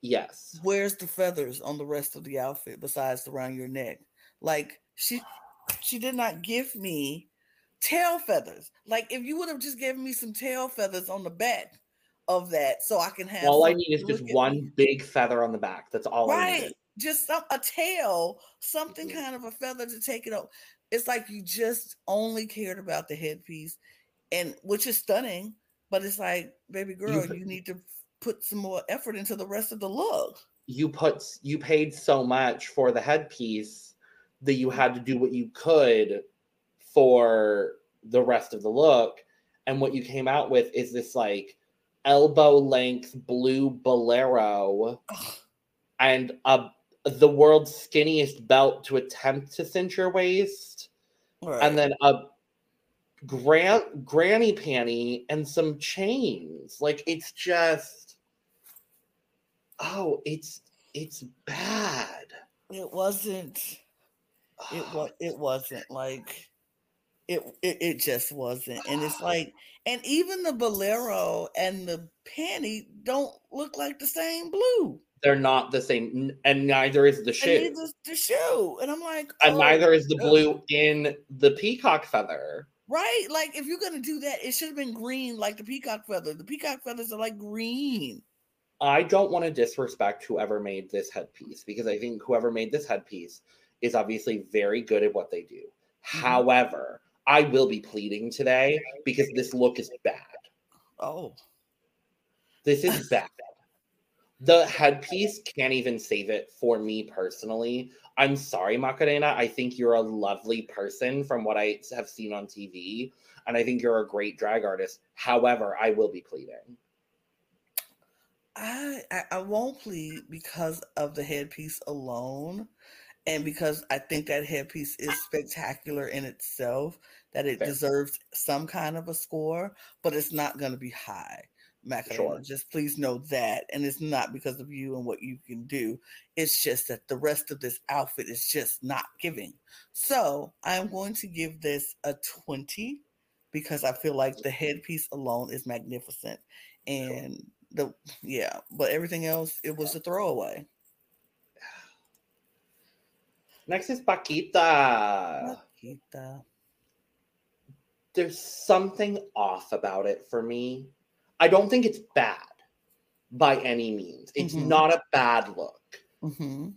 Yes. Where's the feathers on the rest of the outfit besides around your neck? Like she she did not give me tail feathers. Like if you would have just given me some tail feathers on the back of that so I can have all I need is just one me. big feather on the back. That's all right. I need just some a tail, something mm-hmm. kind of a feather to take it up. It's like you just only cared about the headpiece, and which is stunning. But it's like, baby girl, you, you need to put some more effort into the rest of the look. You put you paid so much for the headpiece that you had to do what you could for the rest of the look, and what you came out with is this like elbow length blue bolero and a the world's skinniest belt to attempt to cinch your waist, right. and then a gran- granny panty and some chains. Like it's just, oh, it's it's bad. It wasn't. It oh, was. It wasn't like. It, it it just wasn't, and it's like, and even the bolero and the panty don't look like the same blue they're not the same, and neither is the shoe. The, the shoe, and I'm like, oh, and neither is the blue in the peacock feather. Right, like if you're gonna do that, it should have been green, like the peacock feather. The peacock feathers are like green. I don't want to disrespect whoever made this headpiece because I think whoever made this headpiece is obviously very good at what they do. Mm-hmm. However, I will be pleading today because this look is bad. Oh. This is bad the headpiece can't even save it for me personally. I'm sorry, Macarena. I think you're a lovely person from what I have seen on TV, and I think you're a great drag artist. However, I will be pleading. I, I, I won't plead because of the headpiece alone, and because I think that headpiece is spectacular in itself. That it Fair. deserves some kind of a score, but it's not going to be high. Macarena. Sure. Just please know that. And it's not because of you and what you can do. It's just that the rest of this outfit is just not giving. So I'm going to give this a 20 because I feel like the headpiece alone is magnificent. And the yeah, but everything else it was a throwaway. Next is Pakita. Pakita. There's something off about it for me I don't think it's bad by any means. It's mm-hmm. not a bad look. Mm-hmm.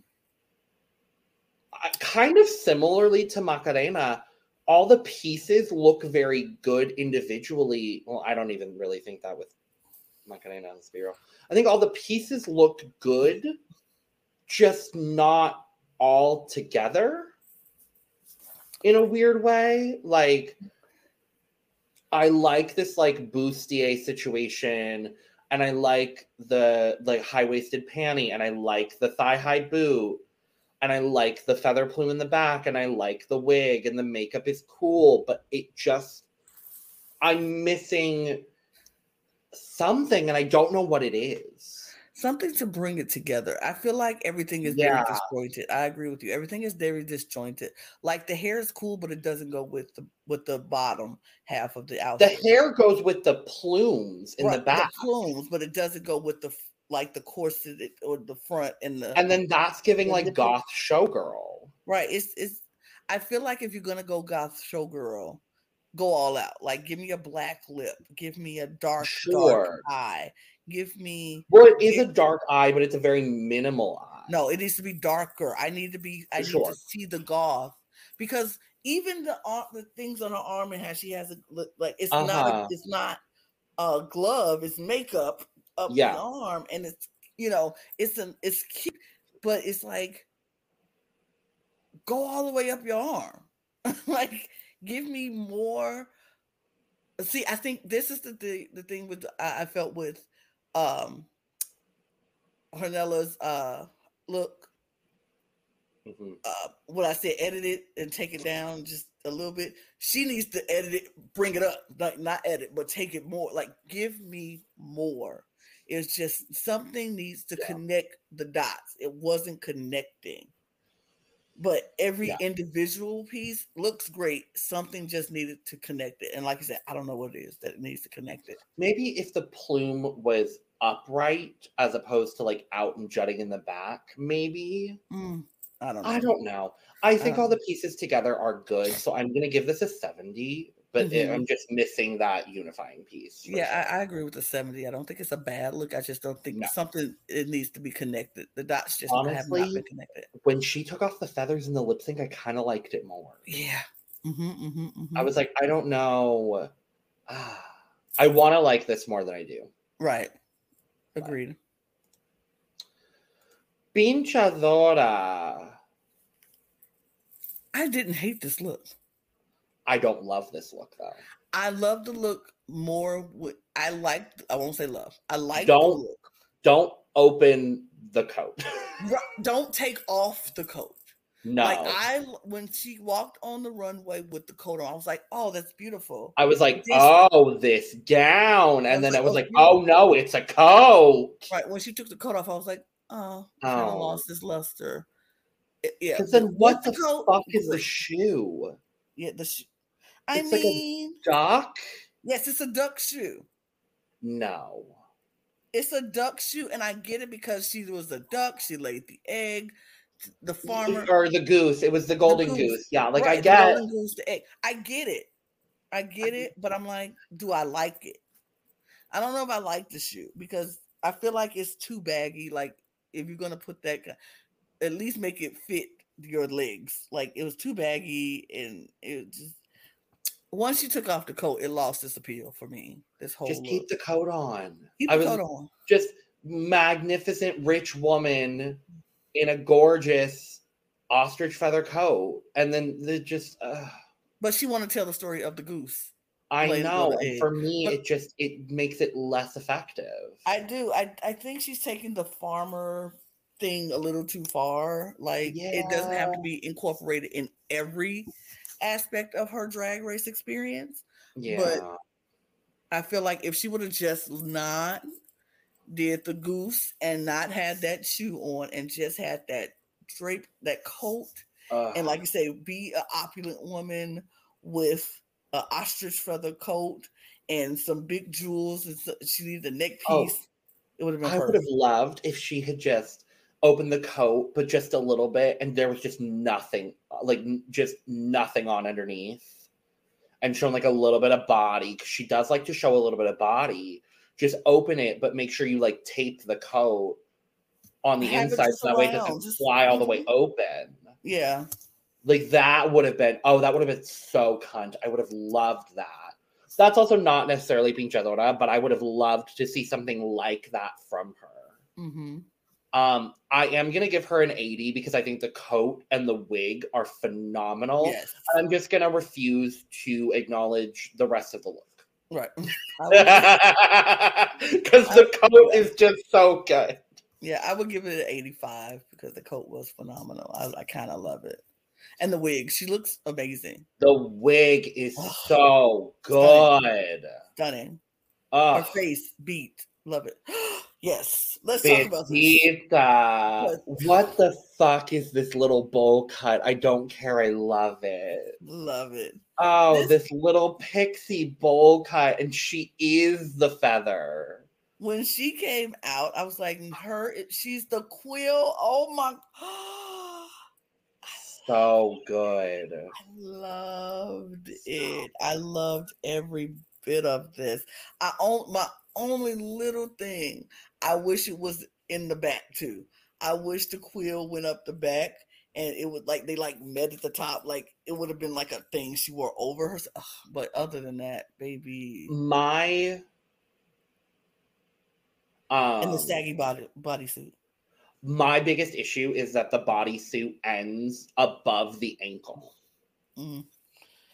kind of similarly to Macarena, all the pieces look very good individually. Well, I don't even really think that with Macarena and not gonna announce the B-roll. I think all the pieces look good, just not all together in a weird way. Like I like this like bustier situation, and I like the like high waisted panty, and I like the thigh high boot, and I like the feather plume in the back, and I like the wig, and the makeup is cool, but it just I'm missing something, and I don't know what it is something to bring it together. I feel like everything is yeah. very disjointed. I agree with you. Everything is very disjointed. Like the hair is cool, but it doesn't go with the with the bottom half of the outfit. The hair goes with the plumes in right, the back. The plumes, but it doesn't go with the like the corset or the front and the and then that's giving like goth showgirl. Right. It's it's I feel like if you're gonna go goth showgirl, go all out. Like give me a black lip, give me a dark, sure. dark eye, give me well it is a dark eye but it's a very minimal eye no it needs to be darker i need to be i sure. need to see the goth because even the the things on her arm and how she has a like it's uh-huh. not it's not a glove it's makeup up yeah. the arm and it's you know it's an it's cute but it's like go all the way up your arm like give me more see i think this is the the, the thing with I, I felt with um Hornella's uh look. Mm-hmm. Uh, what I said, edit it and take it down just a little bit. She needs to edit it, bring it up, like not edit, but take it more. Like give me more. It's just something needs to yeah. connect the dots. It wasn't connecting but every yeah. individual piece looks great. Something just needed to connect it. And like I said, I don't know what it is that it needs to connect it. Maybe if the plume was upright as opposed to like out and jutting in the back, maybe. Mm, I don't know. I don't know. I think I all the pieces together are good. So I'm going to give this a 70 but mm-hmm. it, I'm just missing that unifying piece. Yeah, I, I, agree with the 70. I don't think it's a bad look. I just don't think no. something it needs to be connected. The dots just Honestly, have not been connected. When she took off the feathers in the lip sync, I kind of liked it more. Yeah. Mm-hmm, mm-hmm, mm-hmm. I was like, I don't know. I want to like this more than I do. Right. Agreed. Pink Chadora. I didn't hate this look. I don't love this look though. I love the look more. With, I like. I won't say love. I like. Don't don't open the coat. don't take off the coat. No. Like I when she walked on the runway with the coat on, I was like, "Oh, that's beautiful." I was like, this, "Oh, this gown," and then I was oh, like, "Oh no, it's a coat." Right when she took the coat off, I was like, "Oh, kind of oh. lost his luster." It, yeah. Then what the, the coat, fuck is the shoe? Yeah, the sh- I it's mean, like duck. Yes, it's a duck shoe. No, it's a duck shoe, and I get it because she was a duck. She laid the egg. The farmer or the goose. It was the golden the goose. goose. Yeah, like right, I get the goose, the egg. I get it. I get it, but I'm like, do I like it? I don't know if I like the shoe because I feel like it's too baggy. Like if you're gonna put that, at least make it fit your legs. Like it was too baggy, and it just once you took off the coat, it lost its appeal for me. This whole just look. keep the coat on. Keep I the coat on. Just magnificent rich woman in a gorgeous ostrich feather coat, and then the just. Uh, but she want to tell the story of the goose. I know. for me, but it just it makes it less effective. I do. I I think she's taking the farmer thing a little too far. Like yeah. it doesn't have to be incorporated in every aspect of her drag race experience. Yeah. But I feel like if she would have just not did the goose and not had that shoe on and just had that drape, that coat, uh, and like you say, be an opulent woman with an ostrich feather coat and some big jewels, and so she needed a neck oh, piece. Oh, it would have been. I would have loved if she had just opened the coat, but just a little bit, and there was just nothing, like just nothing on underneath, and shown like a little bit of body because she does like to show a little bit of body. Just open it, but make sure you like tape the coat on the inside so that way it doesn't just, fly all the way open. Yeah. Like that would have been oh, that would have been so cunt. I would have loved that. That's also not necessarily Pink Chadora, but I would have loved to see something like that from her. Mm-hmm. Um, I am gonna give her an 80 because I think the coat and the wig are phenomenal. Yes. I'm just gonna refuse to acknowledge the rest of the look. Right. Because the coat is just so good. Yeah, I would give it an 85 because the coat was phenomenal. I, I kind of love it. And the wig, she looks amazing. The wig is so stunning. good. Stunning. Oh, Her face beat. Love it. yes. Let's talk about this. What the fuck is this little bowl cut? I don't care. I love it. Love it. Oh, This- this little pixie bowl cut, and she is the feather. When she came out, I was like, her, she's the quill. Oh my. So good. I loved it. I loved every bit of this. I own my only little thing. I wish it was in the back too. I wish the quill went up the back and it would like they like met at the top. Like it would have been like a thing she wore over her. But other than that, baby, My um and the saggy body bodysuit. my biggest issue is that the bodysuit ends above the ankle. Mm.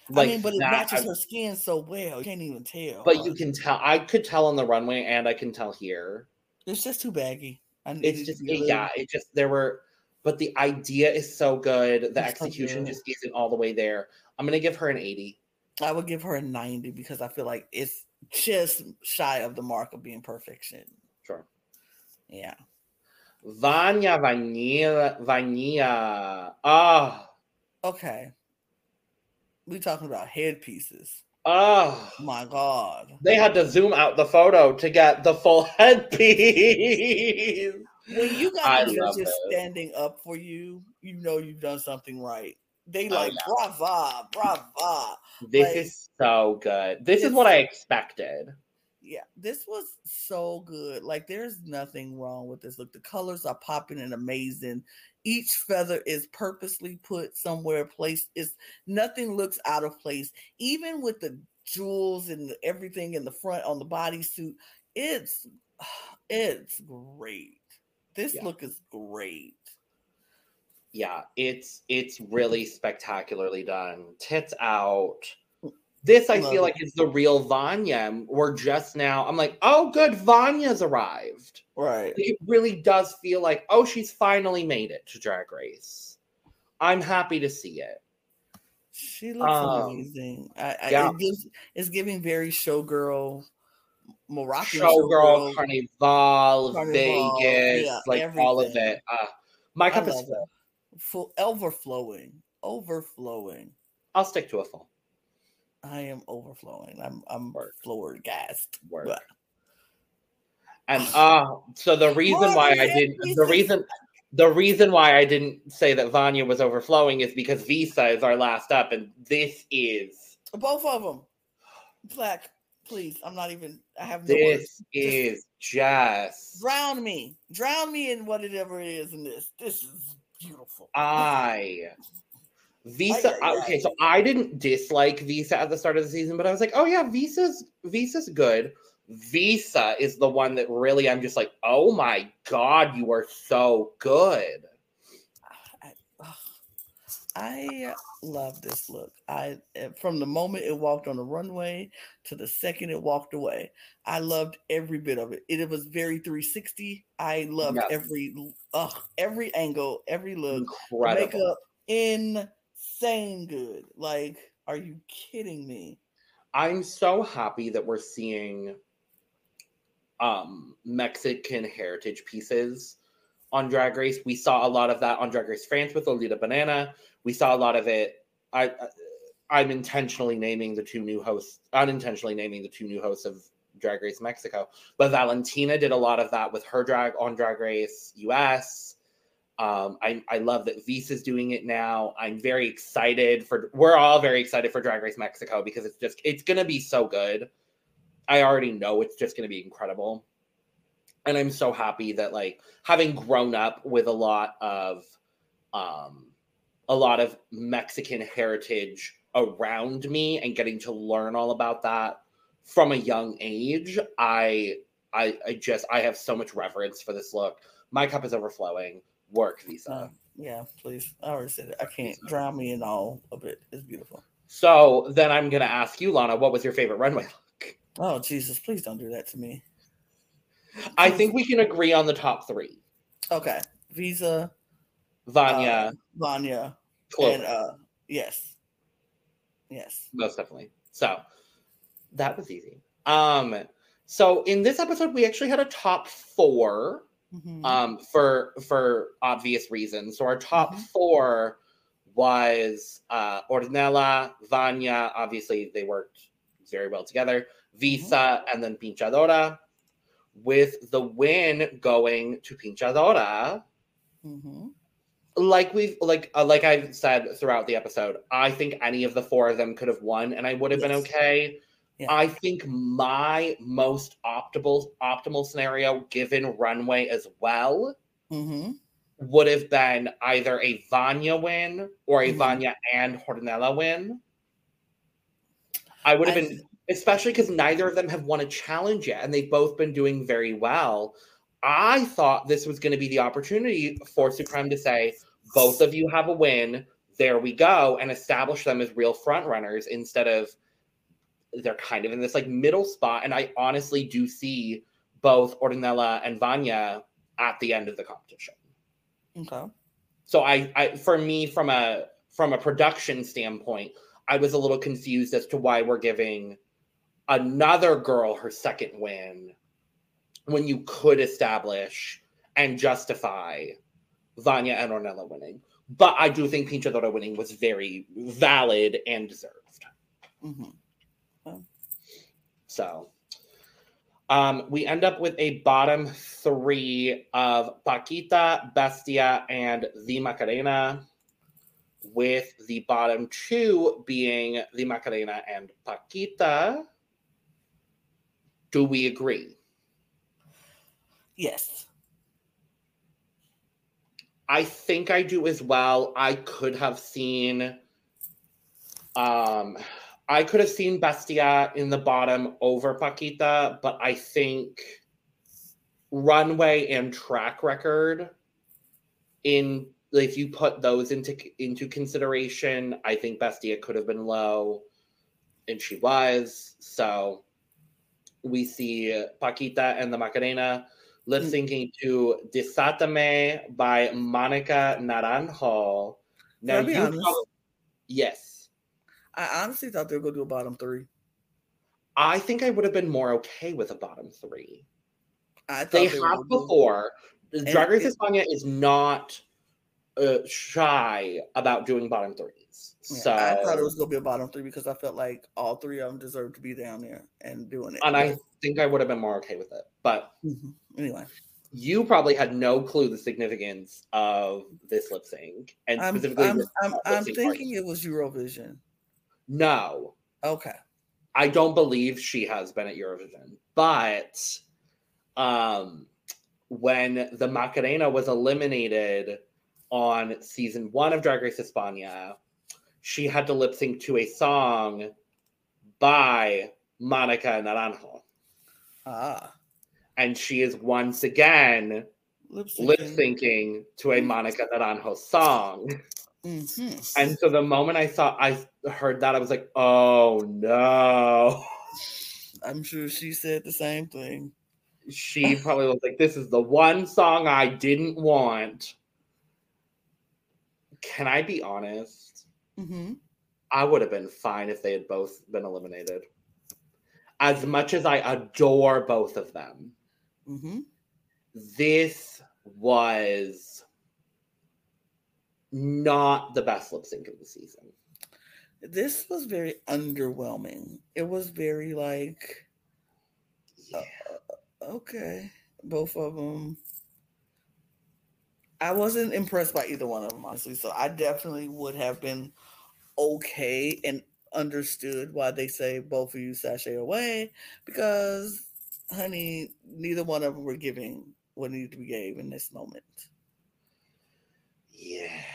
Like I mean, but it that, matches her skin so well. You can't even tell. but you can tell I could tell on the runway and I can tell here. it's just too baggy. It's just to be a it, yeah, it just there were but the idea is so good. The It's so execution good. just isn't all the way there. I'm gonna give her an 80. I would give her a 90 because I feel like it's just shy of the mark of being perfection. Sure. Yeah. Vania Vainilla Vainilla. Ah. Okay. We talking about headpieces. Oh, My God. they had to zoom out the photo to get the full headpiece. When you got I the love judges standing up for you, you know you've done something right. They Oh, like yeah. brava, brava. This Like- is so good. This is what I expected. Yeah, this was so good. Like, there's nothing wrong with this. Look, the colors are popping and amazing. Each feather is purposely put somewhere placed. It's nothing looks out of place, even with the jewels and the- everything in the front on the bodysuit. It's it's great. This Yeah. look is great. Yeah, it's it's really spectacularly done. Tits out. This I Love feel it. like is the real Vania. We're just now. I'm like, oh, good, Vania's arrived. Right. It really does feel like, oh, she's finally made it to Drag Race. I'm happy to see it. She looks Um, amazing. I, I yeah. it gives it's giving very showgirl Moroccan Showgirl, Carnival, Carnival, Vegas, yeah, like all of it. Uh, my cup is full overflowing overflowing I'll stick to a full. I am overflowing i'm i'm Work. floored gassed Work. But- And uh so the reason More why I didn't the Lisa. reason the reason why I didn't say that Vania was overflowing is because Visa is our last up, and this is both of them black please i'm not even i have no words this is just drown me drown me in whatever it is in this this is beautiful I Visa. Ay, okay, so I didn't dislike Visa at the start of the season, but I was like, oh yeah, Visa's Visa's good. Visa is the one that really I'm just like, oh my god, you are so good. I, love this look. I eh, from the moment it walked on the runway to the second it walked away, I loved every bit of it. It, was very 360. I loved Yes. every uh, every angle, every look. Incredible. makeup insane good. Like, are you kidding me? I'm so happy that we're seeing um Mexican heritage pieces on Drag Race. We saw a lot of that on Drag Race France with Lolita Banana. We saw a lot of it. I, I I'm intentionally naming the two new hosts, unintentionally naming the two new hosts of Drag Race Mexico. But Valentina did a lot of that with her drag on Drag Race US. Um, I, I love that Visa's doing it now. I'm very excited for. We're all very excited for Drag Race Mexico because it's just it's gonna be so good. I already know it's just gonna be incredible, and I'm so happy that like having grown up with a lot of, um, a lot of Mexican heritage around me and getting to learn all about that from a young age, I I I just I have so much reverence for this look. My cup is overflowing. Work visa. Uh, yeah, please. I already said it. I can't drown me in all of it. It's beautiful. So then I'm gonna ask you, Lana, what was your favorite runway look? Oh Jesus, please don't do that to me. I think we can agree on the top three. Okay. Visa, Vania, uh, Vania, Chloe. and uh yes. Yes. most definitely. So that was easy. Um, so in this episode, we actually had a top four. Mhm. Um, for for obvious reasons. So our top Mhm. four was uh Hornella, Vania. Obviously, they worked very well together. Visa and then Pink Chadora. With the win going to Pink Chadora, Mhm. like we've like uh, like I've said throughout the episode, I think any of the four of them could have won, and I would have been okay. Yeah. I think my most optimal optimal scenario, given runway as well, Mhm. would have been either a Vania win or a Mhm. Vania and Hornella win. I would have I been, especially because neither of them have won a challenge yet, and they've both been doing very well. I thought this was going to be the opportunity for Supremme to say, both of you have a win. There we go, and establish them as real front runners instead of they're kind of in this like middle spot. And I honestly do see both Hornella and Vania at the end of the competition. Okay. So I, I for me from a from a production standpoint, I was a little confused as to why we're giving another girl her second win when you could establish and justify Vania and Hornella winning. But I do think Pink Chadora winning was very valid and deserved. hmm So um, we end up with a bottom three of Pakita, Bestiah, and the Macarena, with the bottom two being the Macarena and Pakita. Do we agree? Yes. I think I do as well. I could have seen um I could have seen Bestiah in the bottom over Pakita, but I think runway and track record in if you put those into into consideration, I think Bestiah could have been low and she was. So we see Pakita and the Macarena lip hmm. syncing to Desatame by Monica Naranjo. Now, Can I be you honest? prob- yes, I honestly thought they were gonna do a bottom three. I think I would have been more okay with a bottom three. I thought They have before. Drag Race España is not uh, shy about doing bottom threes. Yeah, so, I thought it was gonna be a bottom three because I felt like all three of them deserved to be down there and doing it. and I think I would have been more okay with it. But Mhm. anyway, you probably had no clue the significance of this lip sync, and I'm specifically, I'm I'm, I'm thinking party. it was Eurovision. No. Okay. I don't believe she has been at Eurovision, but um, when the Macarena was eliminated on season one of Drag Race España, she had to lip sync to a song by Monica Naranjo. Ah. And she is once again Lip syncing to a Monica Naranjo song. Mhm. And so the moment I saw, I heard that, I was like, oh no. I'm sure she said the same thing. she probably was like, "This is the one song I didn't want." Can I be honest? hmm I would have been fine if they had both been eliminated. As much as I adore both of them, hmm this was not the best lip sync of the season. This was very underwhelming. It was very like, uh, Yeah. Uh, okay, both of them. I wasn't impressed by either one of them, honestly. So I definitely would have been okay and understood why they say both of you sashay away because, honey, neither one of them were giving what needed to be gave in this moment. Yeah.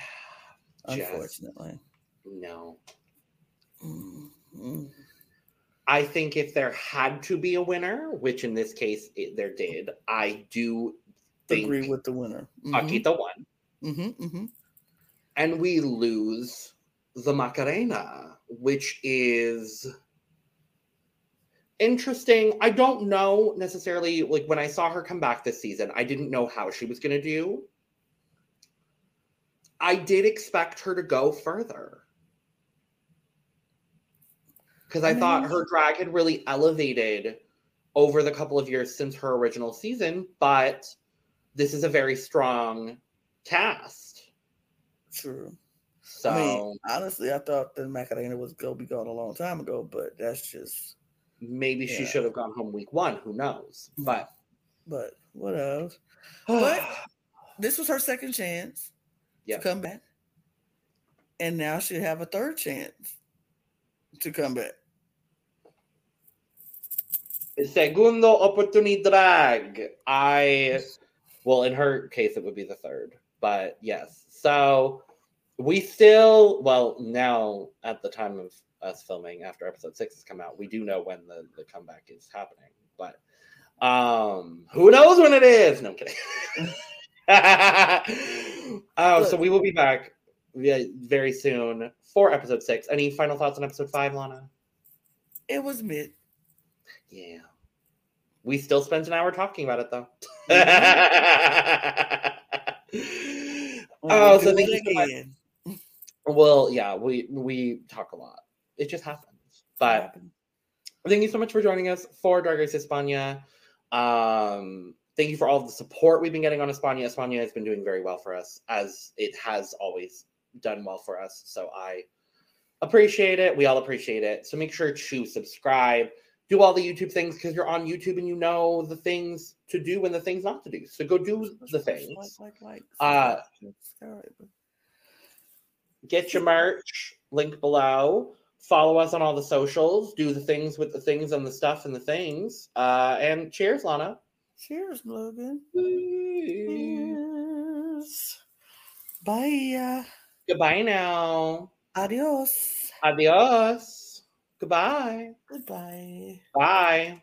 Unfortunately. no. Mhm. I think if there had to be a winner, which in this case it, there did, I do think Agree with the winner. Mhm, Pakita won. mhm, mhm. And we lose the Macarena, which is interesting. I don't know necessarily, like when I saw her come back this season, I didn't know how she was going to do. I did expect her to go further. Because I I thought her drag had really elevated over the couple of years since her original season, but this is a very strong cast. True. So I mean, honestly, I thought the Macarena was go be gone a long time ago, but that's just. maybe she should have gone home week one. Who knows? Mhm. But But what else? But- This was her second chance Yeah. to come back, and now she'll have a third chance to come back. segundo oportunidad. I, well, in her case, it would be the third, but yes. So we still, well, now at the time of us filming, after episode six has come out, we do know when the, the comeback is happening, but um, who knows when it is? No I'm kidding. oh, so we will be back very soon for episode six. Any final thoughts on episode five, Lana? It was mid. Yeah. We still spent an hour talking about it though. oh, so thank you so Well, yeah, we we talk a lot. It just happens. But thank you so much for joining us for Drag Race España. Um, thank you for all the support we've been getting on España. España has been doing very well for us, as it has always done well for us. So I appreciate it. We all appreciate it. So make sure to subscribe, do all the YouTube things because you're on YouTube and you know the things to do and the things not to do. So go do the things. Like, like, like, Uh. Get your merch, link below. Follow us on all the socials. Do the things with the things and the stuff and the things. Uh, and cheers, Lana. Cheers, Logan. Cheers. Bye. Goodbye now. Adios. Adios. Goodbye. Goodbye. Bye.